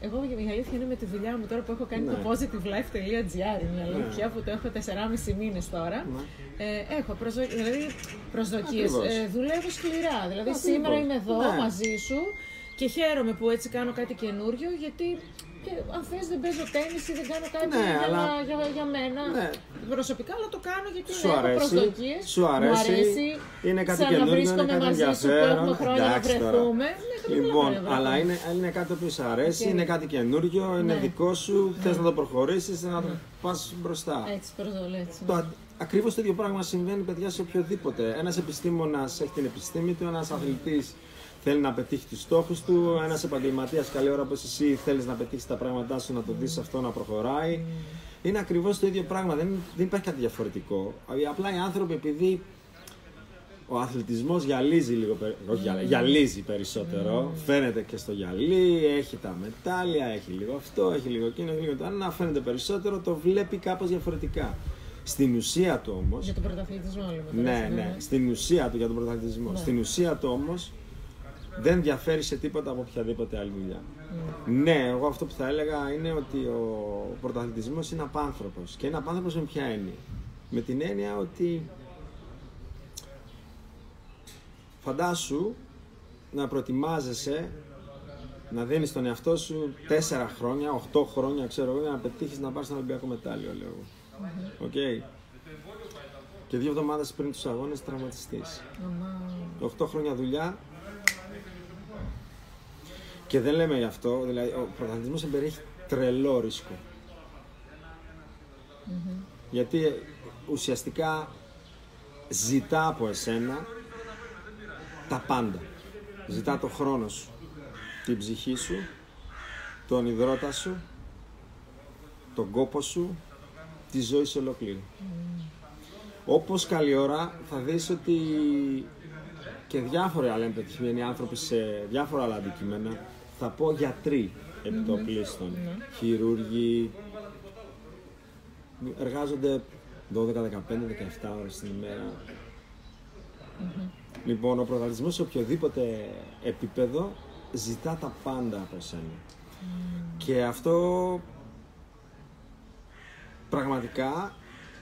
Εγώ η αλήθεια είναι με τη δουλειά μου τώρα που έχω κάνει Ναι. το positivelife.gr είναι η αλήθεια που το έχω 4,5 μήνες τώρα. Ναι. Ε, έχω προσδο... δηλαδή, προσδοκίες. Ακριβώς. Ε, δουλεύω σκληρά. Δηλαδή Ακριβώς. σήμερα είμαι εδώ Ναι. μαζί σου και χαίρομαι που έτσι κάνω κάτι καινούριο γιατί και αν θες δεν παίζω τέννις ή δεν κάνω κάτι Ναι, για, αλλά- να- για, για μένα Ναι. προσωπικά, αλλά το κάνω γιατί Σου έχω αρέσει, προσδοκίες. σου αρέσει, μου αρέσει. είναι κάτι καινούριο, είναι Ξαναβρίσκομαι κάτι μαζί σου που ενδιαφέρον. έχουμε χρόνια να Εντάξει τώρα. βρεθούμε. Ναι, Λοιπόν, Ωραία, αλλά μπράβο. είναι, είναι κάτι που σου αρέσει, Οκ. είναι κάτι καινούριο, είναι Ναι. δικό σου, θες να το προχωρήσεις, να το Ναι. πας μπροστά. Έτσι, προσδολέ, έτσι. Το, αν- ακριβώς το ίδιο πράγμα συμβαίνει, παιδιά, σε οποιοδήποτε. Ένας επιστήμονας έχει την επιστήμη του, ένας αθλητής θέλει να πετύχει τους στόχους του, ένας επαγγελματίας καλή ώρα όπως εσύ θέλεις να πετύχεις τα πράγματά σου, να το δεις αυτό να προχωράει. Είναι ακριβώς το ίδιο πράγμα, δεν, δεν υπάρχει κάτι διαφορετικό. Απλά οι άνθρωποι επειδή ο αθλητισμός γυαλίζει λίγο, περι- όχι γυαλ- γυαλίζει περισσότερο, φαίνεται και στο γυαλί, έχει τα μετάλλια, έχει λίγο αυτό, έχει λίγο εκείνο, έχει λίγο το άλλο, να φαίνεται περισσότερο, το βλέπει κάπως διαφορετικά. Στην ουσία του όμως, Για τον πρωταθλητισμό, λέμε. τώρα, ναι, έτσι, ναι, στην ουσία του για τον πρωταθλητισμό, Ναι. στην ουσία του όμως δεν διαφέρει σε τίποτα από οποιαδήποτε άλλη δουλειά. Ναι, εγώ αυτό που θα έλεγα είναι ότι ο πρωταθλητισμός είναι απάνθρωπος. Και είναι απάνθρωπος με ποια έννοια; Με την έννοια ότι φαντάσου να προετοιμάζεσαι να δίνεις τον εαυτό σου 4 χρόνια, 8 χρόνια, ξέρω εγώ, για να πετύχεις να πάρεις ένα Ολυμπιακό μετάλλιο, λέω εγώ. Οκ. Και δύο εβδομάδες πριν τους αγώνες τραυματιστείς. Αμά. 8 χρόνια δουλειά και δεν λέμε γι' αυτό, δηλαδή ο πρωταθλητισμός εμπεριέχει τρελό ρίσκο. Γιατί ε, ουσιαστικά ζητά από εσένα τα πάντα. Ζητά το χρόνο σου, την ψυχή σου, τον υδρότα σου, τον κόπο σου, τη ζωή σου ολόκληρη. Όπως καλή ώρα θα δεις ότι και διάφοροι άλλοι πετυχημένοι άνθρωποι σε διάφορα άλλα αντικείμενα, θα πω γιατροί. Επί το πλήστον, χειρούργοι, εργάζονται 12, 15, 17 ώρες την ημέρα. Λοιπόν, ο πρωταθλητισμός σε οποιοδήποτε επίπεδο ζητά τα πάντα από σένα. Και αυτό πραγματικά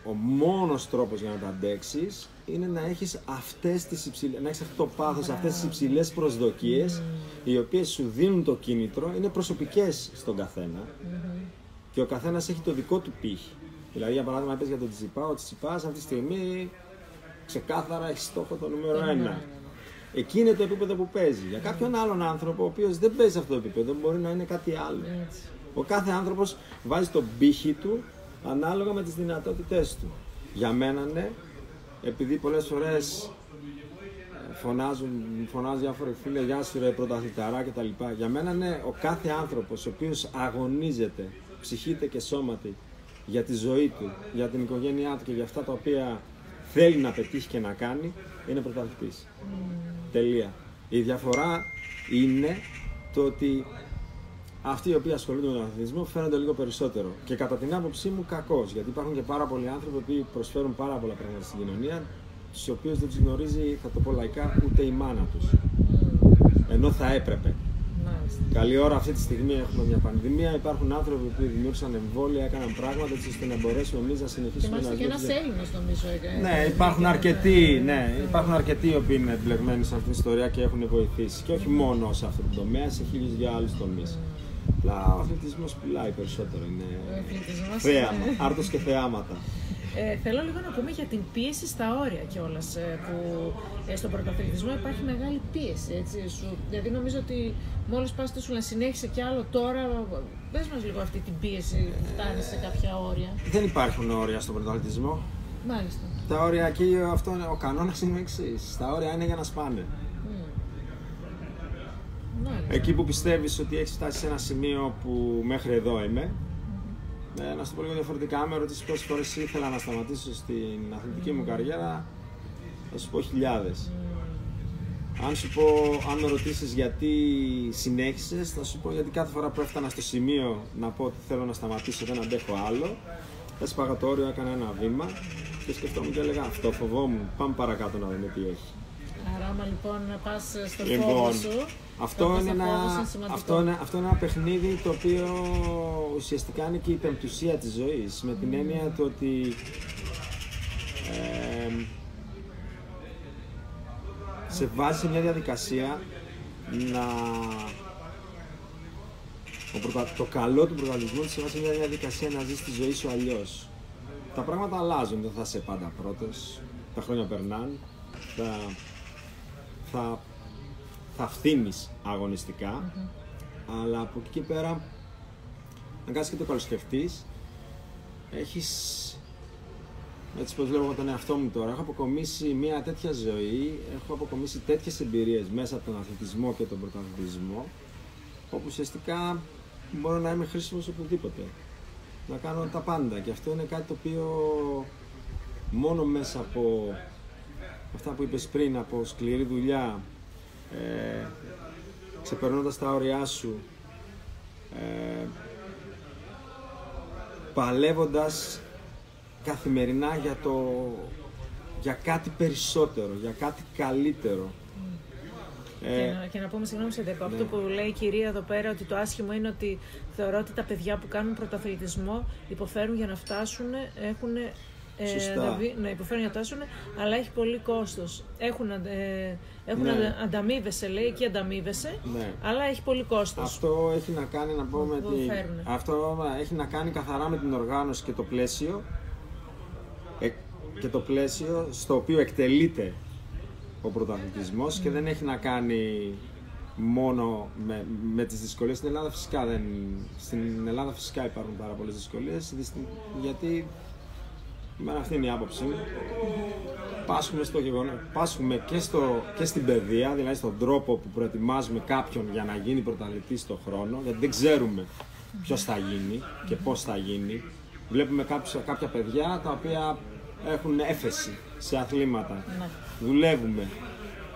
ο μόνος τρόπος για να τα αντέξεις είναι να έχεις αυτές τις υψηλές, να έχεις αυτό το πάθος, αυτές τις υψηλές προσδοκίες οι οποίες σου δίνουν το κίνητρο, είναι προσωπικές στον καθένα και ο καθένας έχει το δικό του πύχη. Δηλαδή, για παράδειγμα, πες για τον Τσιπά, ο Τσιπάς αυτή τη στιγμή ξεκάθαρα έχει στόχο το νούμερο Ναι, ναι, ένα. ναι. Εκεί είναι το επίπεδο που παίζει. Για κάποιον άλλον άνθρωπο, ο οποίος δεν παίζει σε αυτό το επίπεδο, μπορεί να είναι κάτι άλλο. Έτσι. Ο κάθε άνθρωπος βάζει τον πύχη του ανάλογα με τις δυνατότητές του. Για μένα ναι, επειδή πολλές φορές ε, φωνάζουν, φωνάζουν διάφοροι φίλοι, γεια σου ρε πρωταθληταρά και τα λοιπά. Για μένα ναι, ο κάθε άνθρωπος ο οποίος αγωνίζεται, ψυχείται και σώματι για τη ζωή του, για την οικογένειά του και για αυτά τα οποία θέλει να πετύχει και να κάνει, είναι πρωταθλητής. Τελεία. Η διαφορά είναι το ότι αυτοί οι οποίοι ασχολούνται με τον αθλητισμό φαίνονται λίγο περισσότερο. Και κατά την άποψή μου κακώ. Γιατί υπάρχουν και πάρα πολλοί άνθρωποι που προσφέρουν πάρα πολλά πράγματα στην κοινωνία, τους οποίους δεν τους γνωρίζει, θα το πω λαϊκά, ούτε η μάνα τους. Ενώ θα έπρεπε. Μάλιστα. Καλή ώρα αυτή τη στιγμή έχουμε μια πανδημία. Υπάρχουν άνθρωποι που δημιούργησαν εμβόλια, έκαναν πράγματα έτσι ώστε να μπορέσουμε εμεί να Και συνεχίσουμε μάλιστα να και ένας ζούμε. Έλληνας νομίζω. έκανε- Ναι, υπάρχουν αρκετοί, ναι, υπάρχουν αρκετοί οι οποίοι είναι εμπλεγμένοι σε αυτήν την ιστορία και έχουν βοηθήσει. Και όχι μόνο σε αυτό το τομέα, σε χίλιους για άλλους τομείς. Απλά ο αθλητισμός πουλάει περισσότερο. Ο Είναι αθλητισμός θέαμα, είναι- άρτος και θεάματα. Ε, θέλω λίγο να πούμε για την πίεση στα όρια κιόλας. που ε, στον πρωταθλητισμό υπάρχει μεγάλη πίεση. Έτσι, σου, δηλαδή νομίζω ότι μόλις πας σου να συνέχισε κι άλλο τώρα. Πες μας λίγο αυτή την πίεση που φτάνεις σε κάποια όρια. Δεν υπάρχουν όρια στον πρωταθλητισμό. Μάλιστα. Τα όρια εκεί, αυτό είναι, ο κανόνας είναι ο εξής. Τα όρια είναι για να σπάνε. Μμ. Μάλιστα. Εκεί που πιστεύεις ότι έχεις φτάσει σε ένα σημείο που μέχρι εδώ είμαι. Ε, να σου το πω λίγο διαφορετικά, με ρωτήσεις πόσες φορές ήθελα να σταματήσω στην αθλητική μου καριέρα, θα σου πω χιλιάδες. Αν σου πω, αν με ρωτήσεις γιατί συνέχισες, θα σου πω γιατί κάθε φορά που έφτανα στο σημείο να πω ότι θέλω να σταματήσω, δεν αντέχω άλλο. Έσπαγα το όριο, έκανα ένα βήμα και σκεφτόμουν και έλεγα Αυτό φοβόμουν. Πάμε παρακάτω να δούμε τι έχει. Άρα, άμα λοιπόν πας στο φόβο Λοιπόν, σου. αυτό πας είναι, στο ένα, φόβο σου, σημαντικό. αυτό, είναι, αυτό είναι ένα παιχνίδι το οποίο ουσιαστικά είναι και η πεμπτουσία της ζωής με την έννοια του ότι ε, σε βάζει σε μια διαδικασία να ο πρωτα- το καλό του πρωταθλητισμού σε βάζει σε μια διαδικασία να ζεις τη ζωή σου αλλιώς. Τα πράγματα αλλάζουν, δεν θα είσαι πάντα πρώτος, τα χρόνια περνάνε, θα, θα θα φθήνεις αγωνιστικά, αλλά από εκεί και πέρα, αν κάνεις και το καλοσκεφτείς, έχεις έτσι πως βλέπω τον εαυτό μου τώρα, έχω αποκομίσει μια τέτοια ζωή, έχω αποκομίσει τέτοιες εμπειρίες μέσα από τον αθλητισμό και τον πρωταθλητισμό, όπου ουσιαστικά μπορώ να είμαι χρήσιμος οπουδήποτε. Να κάνω τα πάντα και αυτό είναι κάτι το οποίο μόνο μέσα από αυτά που είπες πριν, από σκληρή δουλειά, ε, ξεπερνώντας τα όρια σου, ε, παλεύοντας καθημερινά για, το, για κάτι περισσότερο, για κάτι καλύτερο. Και, ε, να, και να πούμε, συγγνώμη σε αυτό ναι. που λέει η κυρία εδώ πέρα, ότι το άσχημο είναι ότι θεωρώ ότι τα παιδιά που κάνουν πρωταθλητισμό υποφέρουν για να φτάσουν, έχουν ε, να υποφέρουν για να φτάσουν, αλλά έχει πολύ κόστος. Έχουν, ε, έχουν ναι. ανταμείβεσαι, λέει, εκεί ανταμείβεσαι, ναι. αλλά έχει πολύ κόστος. Αυτό έχει να κάνει, να πω, με τη... Αυτό έχει να κάνει καθαρά με την οργάνωση και το πλαίσιο ε, και το πλαίσιο στο οποίο εκτελείται ο πρωταθλητισμός και δεν έχει να κάνει μόνο με, με τις δυσκολίες στην Ελλάδα φυσικά δεν, στην Ελλάδα φυσικά υπάρχουν πάρα πολλές δυσκολίες γιατί με αυτή είναι η άποψή μου πάσχουμε στο γεγονό, πάσχουμε και, στο, και στην παιδεία, δηλαδή στον τρόπο που προετοιμάζουμε κάποιον για να γίνει πρωταθλητής στον χρόνο, γιατί δεν ξέρουμε ποιος θα γίνει και πώς θα γίνει. Βλέπουμε κάποια, κάποια παιδιά τα οποία έχουν έφεση σε αθλήματα. Ναι. Δουλεύουμε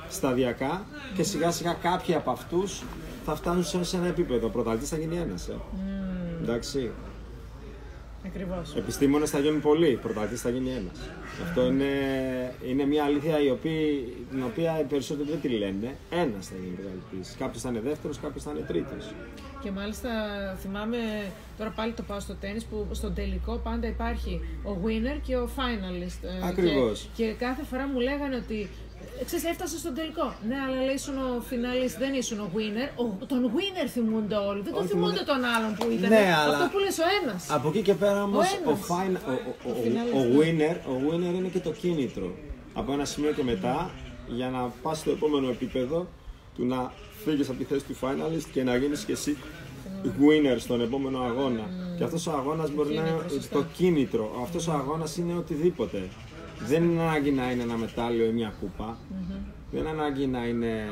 σταδιακά και σιγά σιγά κάποιοι από αυτούς θα φτάνουν σε ένα επίπεδο. Ο πρωταθλητής θα γίνει ένας. Ε. Mm. Εντάξει. Ακριβώς. Επιστήμονες θα γίνουν πολλοί, πρωταθλητή θα γίνει ένας. Αυτό είναι, είναι μια αλήθεια η οποία, την οποία οι περισσότεροι δεν τη λένε. Ένας θα γίνει πρωταθλητή. Κάποιος θα είναι δεύτερος, κάποιος θα είναι τρίτος. Και μάλιστα θυμάμαι, τώρα πάλι το πάω στο τέννις, που στον τελικό πάντα υπάρχει ο winner και ο finalist. Ε, Ακριβώς. Και, και κάθε φορά μου λέγανε ότι Ξέρεις, έφτασε στον τελικό. Ναι, αλλά λέει ήσουν ο finalist, δεν ήσουν ο winner. Ο, τον winner θυμούνται όλοι. Δεν τον θυμούνται τον άλλον που ήταν. Ναι, αλλά... Αυτό που λες ο ένας. Από εκεί και πέρα όμως ο, ο, fine, ο, ο, ο, ο, winner, ο winner είναι και το κίνητρο. Από ένα σημείο και μετά για να πας στο επόμενο επίπεδο του να φύγεις από τη θέση του finalist και να γίνεις και εσύ winner στον επόμενο αγώνα. Mm. Και αυτός ο αγώνας μπορεί να είναι το κίνητρο. Αυτός ο αγώνας είναι οτιδήποτε. Δεν είναι ανάγκη να είναι ένα μετάλλιο ή μια κούπα. Mm-hmm. Δεν είναι ανάγκη να είναι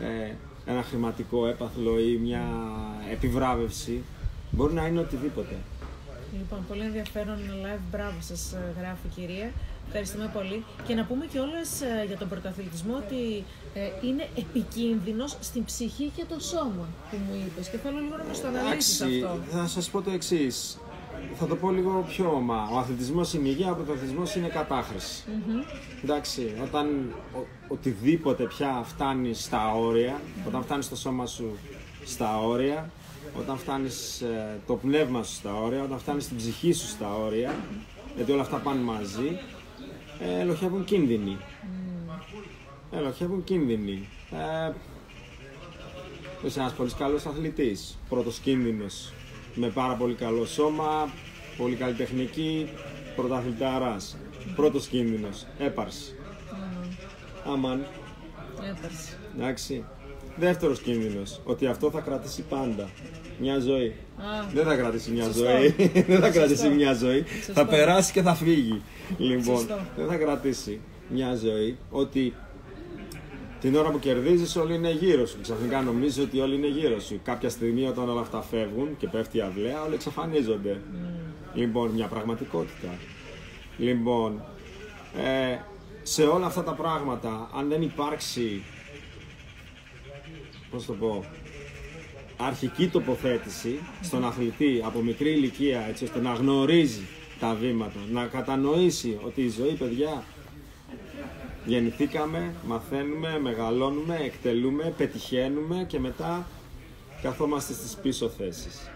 ε, ένα χρηματικό έπαθλο ή μια επιβράβευση. Μπορεί να είναι οτιδήποτε. Λοιπόν, πολύ ενδιαφέρον live. Μπράβο σας, ε, γράφει η κυρία. Ευχαριστούμε πολύ. Και να πούμε κιόλας ε, για τον πρωταθλητισμό ότι ε, είναι επικίνδυνος στην ψυχή και το σώμα που μου είπες. Και θέλω λίγο να μας το αναλύσεις αυτό. Θα σας πω το εξής. Θα το πω λίγο πιο ομά. Ο αθλητισμός είναι υγεία, ο πρωταθλητισμός είναι κατάχρηση. Mm-hmm. Εντάξει, όταν ο, οτιδήποτε πια φτάνει στα όρια, mm-hmm. όταν φτάνει το σώμα σου στα όρια, όταν φτάνεις ε, το πνεύμα σου στα όρια, όταν φτάνεις την ψυχή σου στα όρια, γιατί όλα αυτά πάνε μαζί, ε, ελοχεύουν κίνδυνοι. Mm. Ελοχεύουν κίνδυνοι. Ε, είσαι ένας πολύ καλός αθλητής, πρώτος κίνδυνος, με πάρα πολύ καλό σώμα, πολύ καλή τεχνική, πρωταθλητάρας. Πρώτος κίνδυνος, έπαρση. Mm. Αμάν. Έπαρση. Εντάξει. Δεύτερος κίνδυνος, ότι αυτό θα κρατήσει πάντα. Μια ζωή. Δεν θα κρατήσει μια ζωή. δεν θα κρατήσει μια ζωή. Θα περάσει και θα φύγει. Λοιπόν, δεν θα κρατήσει μια ζωή. Ότι την ώρα που κερδίζεις, όλοι είναι γύρω σου. Ξαφνικά νομίζεις ότι όλοι είναι γύρω σου. Κάποια στιγμή, όταν όλα αυτά φεύγουν και πέφτει η αυλαία, όλοι εξαφανίζονται. Mm. Λοιπόν, μια πραγματικότητα. Λοιπόν, ε, σε όλα αυτά τα πράγματα, αν δεν υπάρξει. Πώς το πω, αρχική τοποθέτηση στον αθλητή από μικρή ηλικία έτσι ώστε να γνωρίζει τα βήματα, να κατανοήσει ότι η ζωή παιδιά γεννηθήκαμε, μαθαίνουμε, μεγαλώνουμε, εκτελούμε, πετυχαίνουμε και μετά καθόμαστε στις πίσω θέσεις.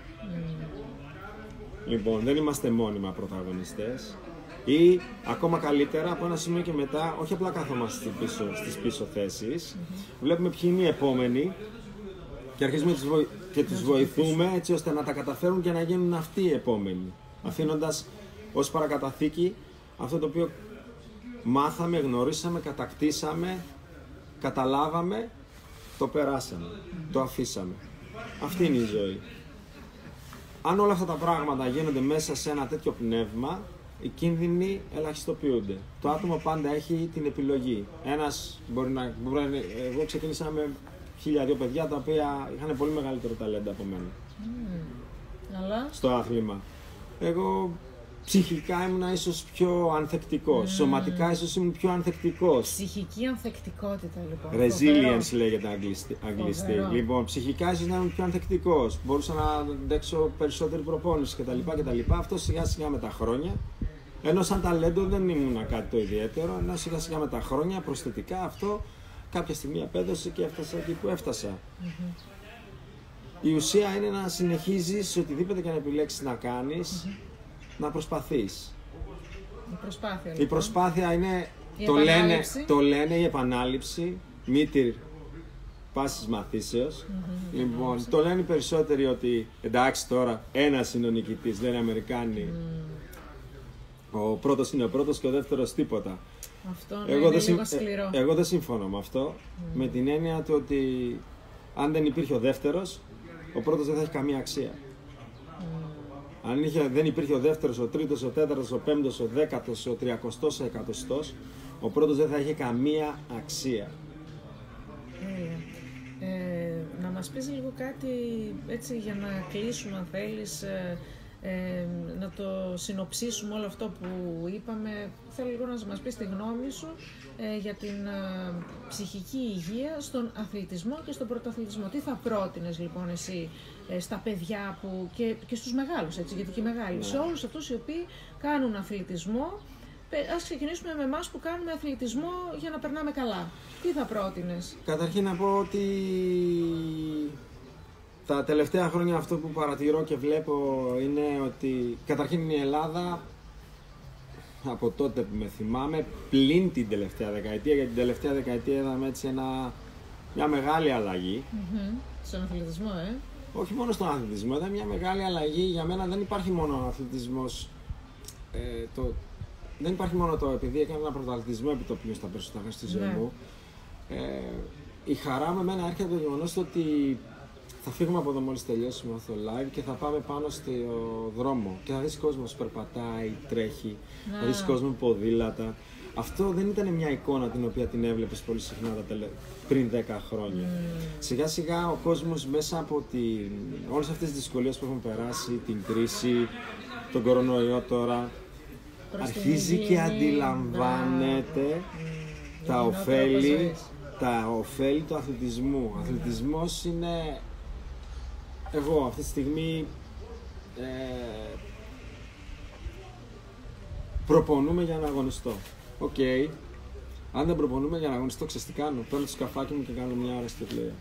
Λοιπόν, δεν είμαστε μόνιμα πρωταγωνιστές ή ακόμα καλύτερα από ένα σημείο και μετά όχι απλά καθόμαστε στις πίσω, στις πίσω θέσεις, βλέπουμε ποιοι είναι οι επόμενοι και αρχίζουμε και τους βοηθούμε έτσι ώστε να τα καταφέρουν και να γίνουν αυτοί οι επόμενοι. Αφήνοντας ως παρακαταθήκη αυτό το οποίο μάθαμε, γνωρίσαμε, κατακτήσαμε, καταλάβαμε Το περάσαμε. Το αφήσαμε. Αυτή είναι η ζωή. Αν όλα αυτά τα πράγματα γίνονται μέσα σε ένα τέτοιο πνεύμα, οι κίνδυνοι ελαχιστοποιούνται. Το άτομο πάντα έχει την επιλογή. Ένας μπορεί να. Μπορεί να εγώ ξεκίνησα με χίλια δύο παιδιά τα οποία είχαν πολύ μεγαλύτερο ταλέντα από μένα. Αλλά; Στο άθλημα. Εγώ ψυχικά ήμουν ίσως πιο ανθεκτικός. Σωματικά ίσως ήμουν πιο ανθεκτικός. Ψυχική ανθεκτικότητα λοιπόν. Resilience λέγεται αγγλιστή. αγγλιστή. Φοβερό. Λοιπόν, ψυχικά ίσως να ήμουν πιο ανθεκτικός. Μπορούσα να αντέξω περισσότερη προπόνηση κτλ. κτλ. Αυτό σιγά σιγά με τα χρόνια. Ενώ σαν ταλέντο δεν ήμουν κάτι το ιδιαίτερο. Ενώ σιγά σιγά με τα χρόνια προσθετικά αυτό κάποια στιγμή απέδωσε και έφτασα εκεί που έφτασα. Η ουσία είναι να συνεχίζεις οτιδήποτε και να επιλέξεις να κάνεις, να προσπαθείς. Η προσπάθεια. Η Λοιπόν. προσπάθεια είναι, Η το λένε, επανάληψη. το λένε η επανάληψη, μήτυρ πάσης μαθήσεως. Λοιπόν, το λένε οι περισσότεροι ότι εντάξει τώρα ένας είναι ο νικητής, λένε οι Αμερικάνοι. Ο πρώτος είναι ο πρώτος και ο δεύτερος τίποτα. Αυτό ναι, Εγώ είναι δεν, συμ- λίγο σκληρό. ε, εγώ δεν συμφωνώ με αυτό. Με την έννοια του ότι αν δεν υπήρχε ο δεύτερος, ο πρώτος δεν θα έχει καμία αξία. Αν είχε, δεν υπήρχε ο δεύτερος, ο τρίτος, ο τέταρτος, ο πέμπτος, ο δέκατος, ο τριακοστός, ο εκατοστός, ο πρώτος δεν θα είχε καμία αξία. Τέλεια. Ε, να μας πεις λίγο κάτι έτσι για να κλείσουμε αν θέλεις, ε, ε, να το συνοψίσουμε όλο αυτό που είπαμε. Θέλω λίγο να μας πεις τη γνώμη σου ε, για την ε, ψυχική υγεία στον αθλητισμό και στον πρωταθλητισμό. Τι θα πρότεινες λοιπόν εσύ ε, στα παιδιά που, και, και στους μεγάλους, έτσι, γιατί και οι μεγάλοι, σε όλους αυτούς οι οποίοι κάνουν αθλητισμό Πε- Ας ξεκινήσουμε με εμάς που κάνουμε αθλητισμό για να περνάμε καλά. Τι θα πρότεινες; Καταρχήν να πω ότι τα τελευταία χρόνια αυτό που παρατηρώ και βλέπω είναι ότι καταρχήν η Ελλάδα από τότε που με θυμάμαι πλην την τελευταία δεκαετία γιατί την τελευταία δεκαετία είδαμε έτσι ένα, μια μεγάλη αλλαγή Στον αθλητισμό, ε. όχι μόνο στον αθλητισμό, ήταν μια μεγάλη αλλαγή. Για μένα δεν υπάρχει μόνο ο αθλητισμός. Ε, το, δεν υπάρχει μόνο το επειδή έκανα ένα πρωταθλητισμό επιτοπίου στα περισσότερα χρόνια στη ζωή Ναι. μου. Ε, η χαρά με εμένα έρχεται από το γεγονός ότι θα φύγουμε από εδώ μόλις τελειώσουμε αυτό το live και θα πάμε πάνω στο δρόμο και θα δεις κόσμος περπατάει, τρέχει, θα δεις Να. κόσμο με ποδήλατα. Αυτό δεν ήταν μια εικόνα την οποία την έβλεπες πολύ συχνά τα τελε... πριν 10 χρόνια. Σιγά σιγά ο κόσμος μέσα από την... όλες αυτές τις δυσκολίες που έχουμε περάσει, την κρίση, τον κορονοϊό τώρα, Προς την αρχίζει και υγιεινή, αντιλαμβάνεται τα υγιεινό τρόπο ωφέλη, ζωής. τα ωφέλη του αθλητισμού. Ο αθλητισμός είναι... Εγώ αυτή τη στιγμή ε, προπονούμαι για να αγωνιστώ. Οκ. Αν δεν προπονούμαι για να αγωνιστώ, ξέρεις τι κάνω. Παίρνω το σκαφάκι μου και κάνω μια ώρα ιστιοπλοΐα.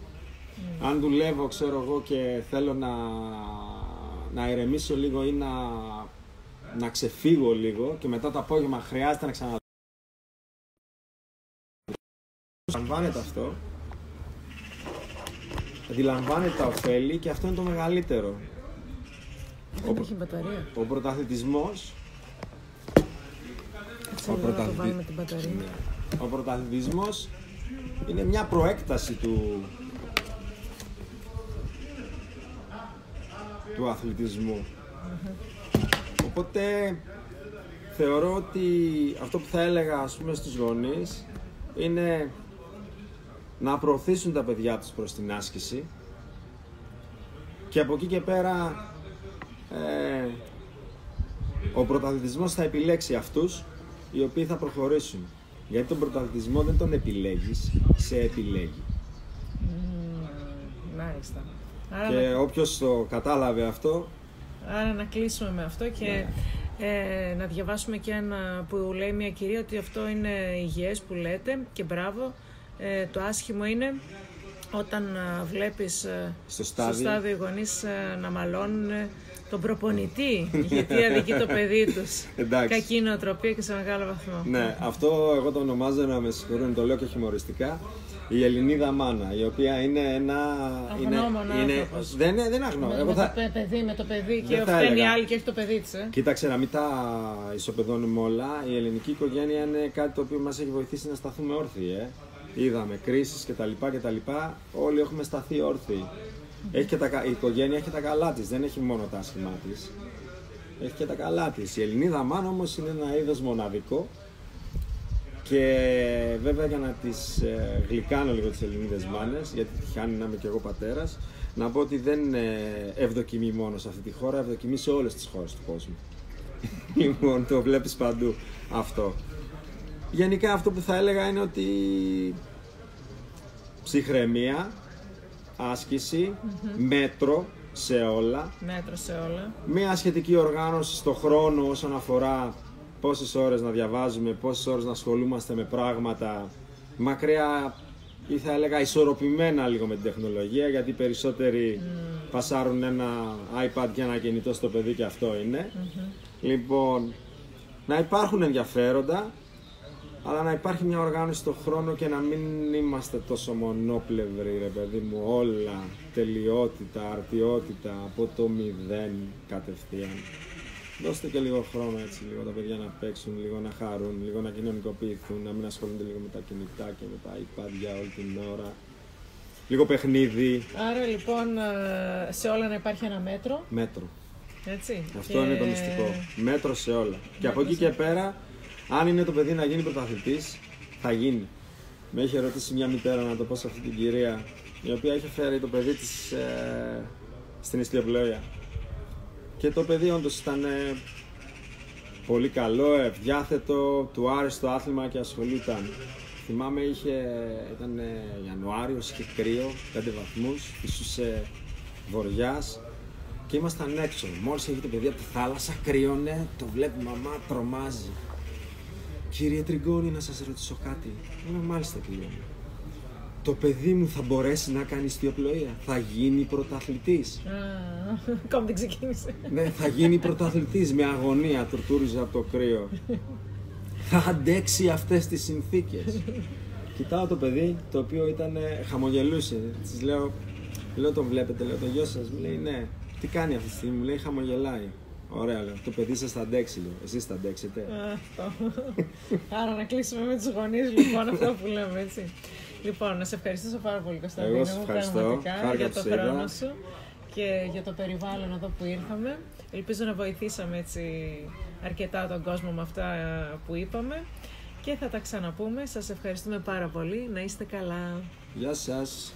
Αν δουλεύω, ξέρω εγώ, και θέλω να, να ηρεμήσω λίγο ή να, να ξεφύγω λίγο και μετά το απόγευμα χρειάζεται να ξαναδώ. Αντιλαμβάνεται αυτό. Αντιλαμβάνεται τα ωφέλη και αυτό είναι το μεγαλύτερο. Δεν έχει μπαταρία. Ο πρωταθλητισμός Έτσι Ο λίγο να το πρωταθλη- βάλουμε την μπαταρία. Ο πρωταθλητισμός είναι μια προέκταση του, του αθλητισμού. Οπότε θεωρώ ότι αυτό που θα έλεγα ας πούμε στους γονείς είναι να προωθήσουν τα παιδιά τους προς την άσκηση και από εκεί και πέρα ε, ο πρωταθλητισμός θα επιλέξει αυτούς οι οποίοι θα προχωρήσουν. Γιατί τον πρωταθλητισμό δεν τον επιλέγεις, σε επιλέγει. Μμμ, Μάλιστα. Άρα, Και να, όποιος το κατάλαβε αυτό, άρα να κλείσουμε με αυτό και ε, να διαβάσουμε και ένα που λέει μια κυρία ότι αυτό είναι υγιές που λέτε και μπράβο. Ε, το άσχημο είναι όταν ε, βλέπεις ε, Στο στο στάδιο. στάδιο οι γονείς ε, να μαλώνουν ε, τον προπονητή γιατί αδικεί το παιδί τους. Εντάξει. Κακή νοοτροπία και σε μεγάλο βαθμό. ναι, αυτό εγώ το ονομάζω, να με συγχωρούν, το λέω και χιουμοριστικά, η Ελληνίδα μάνα, η οποία είναι ένα... Αγνώμων είναι, είναι, άνθρωπος. δεν, είναι- δεν είναι αγνώ. Με, Εγώ με θα, το παι- παιδί, με το παιδί και Δεν θα φταίνει η έλεγα. άλλη και έχει το παιδί της. Ε. Κοίταξε να μην τα ισοπεδώνουμε όλα. Η ελληνική οικογένεια είναι κάτι το οποίο μας έχει βοηθήσει να σταθούμε όρθιοι. Ε. είδαμε κρίσεις κτλ. κτλ. Όλοι έχουμε σταθεί όρθιοι. Έχει και τα, κα- η οικογένεια έχει τα καλά της, δεν έχει μόνο τα άσχημά της. Έχει και τα καλά της. Η Ελληνίδα μάνα όμως είναι ένα είδος μοναδικό και βέβαια για να τις ε, γλυκάνω λίγο τις Ελληνίδες μάνες, γιατί τυχάνει να είμαι και εγώ πατέρας, να πω ότι δεν ε, ευδοκιμεί μόνος σε αυτή τη χώρα, ευδοκιμεί σε όλες τις χώρες του κόσμου. λοιπόν, το βλέπεις παντού αυτό. Γενικά αυτό που θα έλεγα είναι ότι ψυχραιμία, άσκηση, μέτρο σε όλα, Μέτρο σε όλα. μια σχετική οργάνωση στο χρόνο όσον αφορά πόσες ώρες να διαβάζουμε, πόσες ώρες να ασχολούμαστε με πράγματα. Μακριά ή θα έλεγα ισορροπημένα λίγο με την τεχνολογία γιατί οι περισσότεροι πασάρουν ένα iPad και ένα κινητό στο παιδί και αυτό είναι. Λοιπόν, να υπάρχουν ενδιαφέροντα αλλά να υπάρχει μια οργάνωση στο χρόνο και να μην είμαστε τόσο μονόπλευροι, ρε παιδί μου, όλα, τελειότητα, αρτιότητα, από το μηδέν κατευθείαν. Δώστε και λίγο χρόνο έτσι, λίγο τα παιδιά να παίξουν, λίγο να χαρούν, λίγο να κοινωνικοποιηθούν, να μην ασχολούνται λίγο με τα κινητά και με τα iPad για όλη την ώρα. Λίγο παιχνίδι, Άρα λοιπόν ε, σε όλα να υπάρχει ένα μέτρο, μέτρο. έτσι. Αυτό είναι το μυστικό. Μέτρο σε όλα. Και από εκεί και πέρα, αν είναι το παιδί να γίνει πρωταθλητής, θα γίνει. Με είχε ρωτήσει μια μητέρα να το πω σε αυτή την κυρία, η οποία είχε φέρει το παιδί της ε, στην ιστιοπλοεία. Και το παιδί όντως ήταν ε, πολύ καλό, ευδιάθετο, του άρεσε το άθλημα και ασχολούταν. Θυμάμαι είχε, ήταν ε, Ιανουάριος, είχε κρύο, 5 βαθμούς, φυσούσε βοριάς και ήμασταν έξω. Μόλις έγινε το παιδί από τη θάλασσα, κρύωνε, το βλέπει μαμά, τρομάζει. Κύριε Τριγκόνη, να σας ρωτήσω κάτι. Λέω, μάλιστα κύριε μου. Το παιδί μου θα μπορέσει να κάνει ιστιοπλοεία; Θα γίνει πρωταθλητής; Α, Ακόμη δεν ξεκίνησε. Ναι, θα γίνει πρωταθλητής με αγωνία, τουρτούριζε από το κρύο. θα αντέξει αυτές τις συνθήκες. Κοιτάω το παιδί, το οποίο ήταν, ε, χαμογελούσε. Της λέω, λέω τον βλέπετε, λέω το γιο σας. Μου λέει, ναι. Τι κάνει αυτή τη στιγμή, μου λέει, χαμογελάει. Ωραία, λέω. Το παιδί σας θα αντέξει, λέω. Εσείς θα αντέξετε. Α, Αυτό. Άρα να κλείσουμε με τους γονείς λοιπόν αυτό που λέμε έτσι. Λοιπόν, να σε ευχαριστήσω πάρα πολύ Κωνσταντίνο Εγώ σας μου, ευχαριστώ. πραγματικά Χάρηκα για που το σε είδα. χρόνο σου και για το περιβάλλον εδώ που ήρθαμε. Ελπίζω να βοηθήσαμε έτσι αρκετά τον κόσμο με αυτά ε, που είπαμε και θα τα ξαναπούμε. Σας ευχαριστούμε πάρα πολύ. Να είστε καλά. Γεια σας.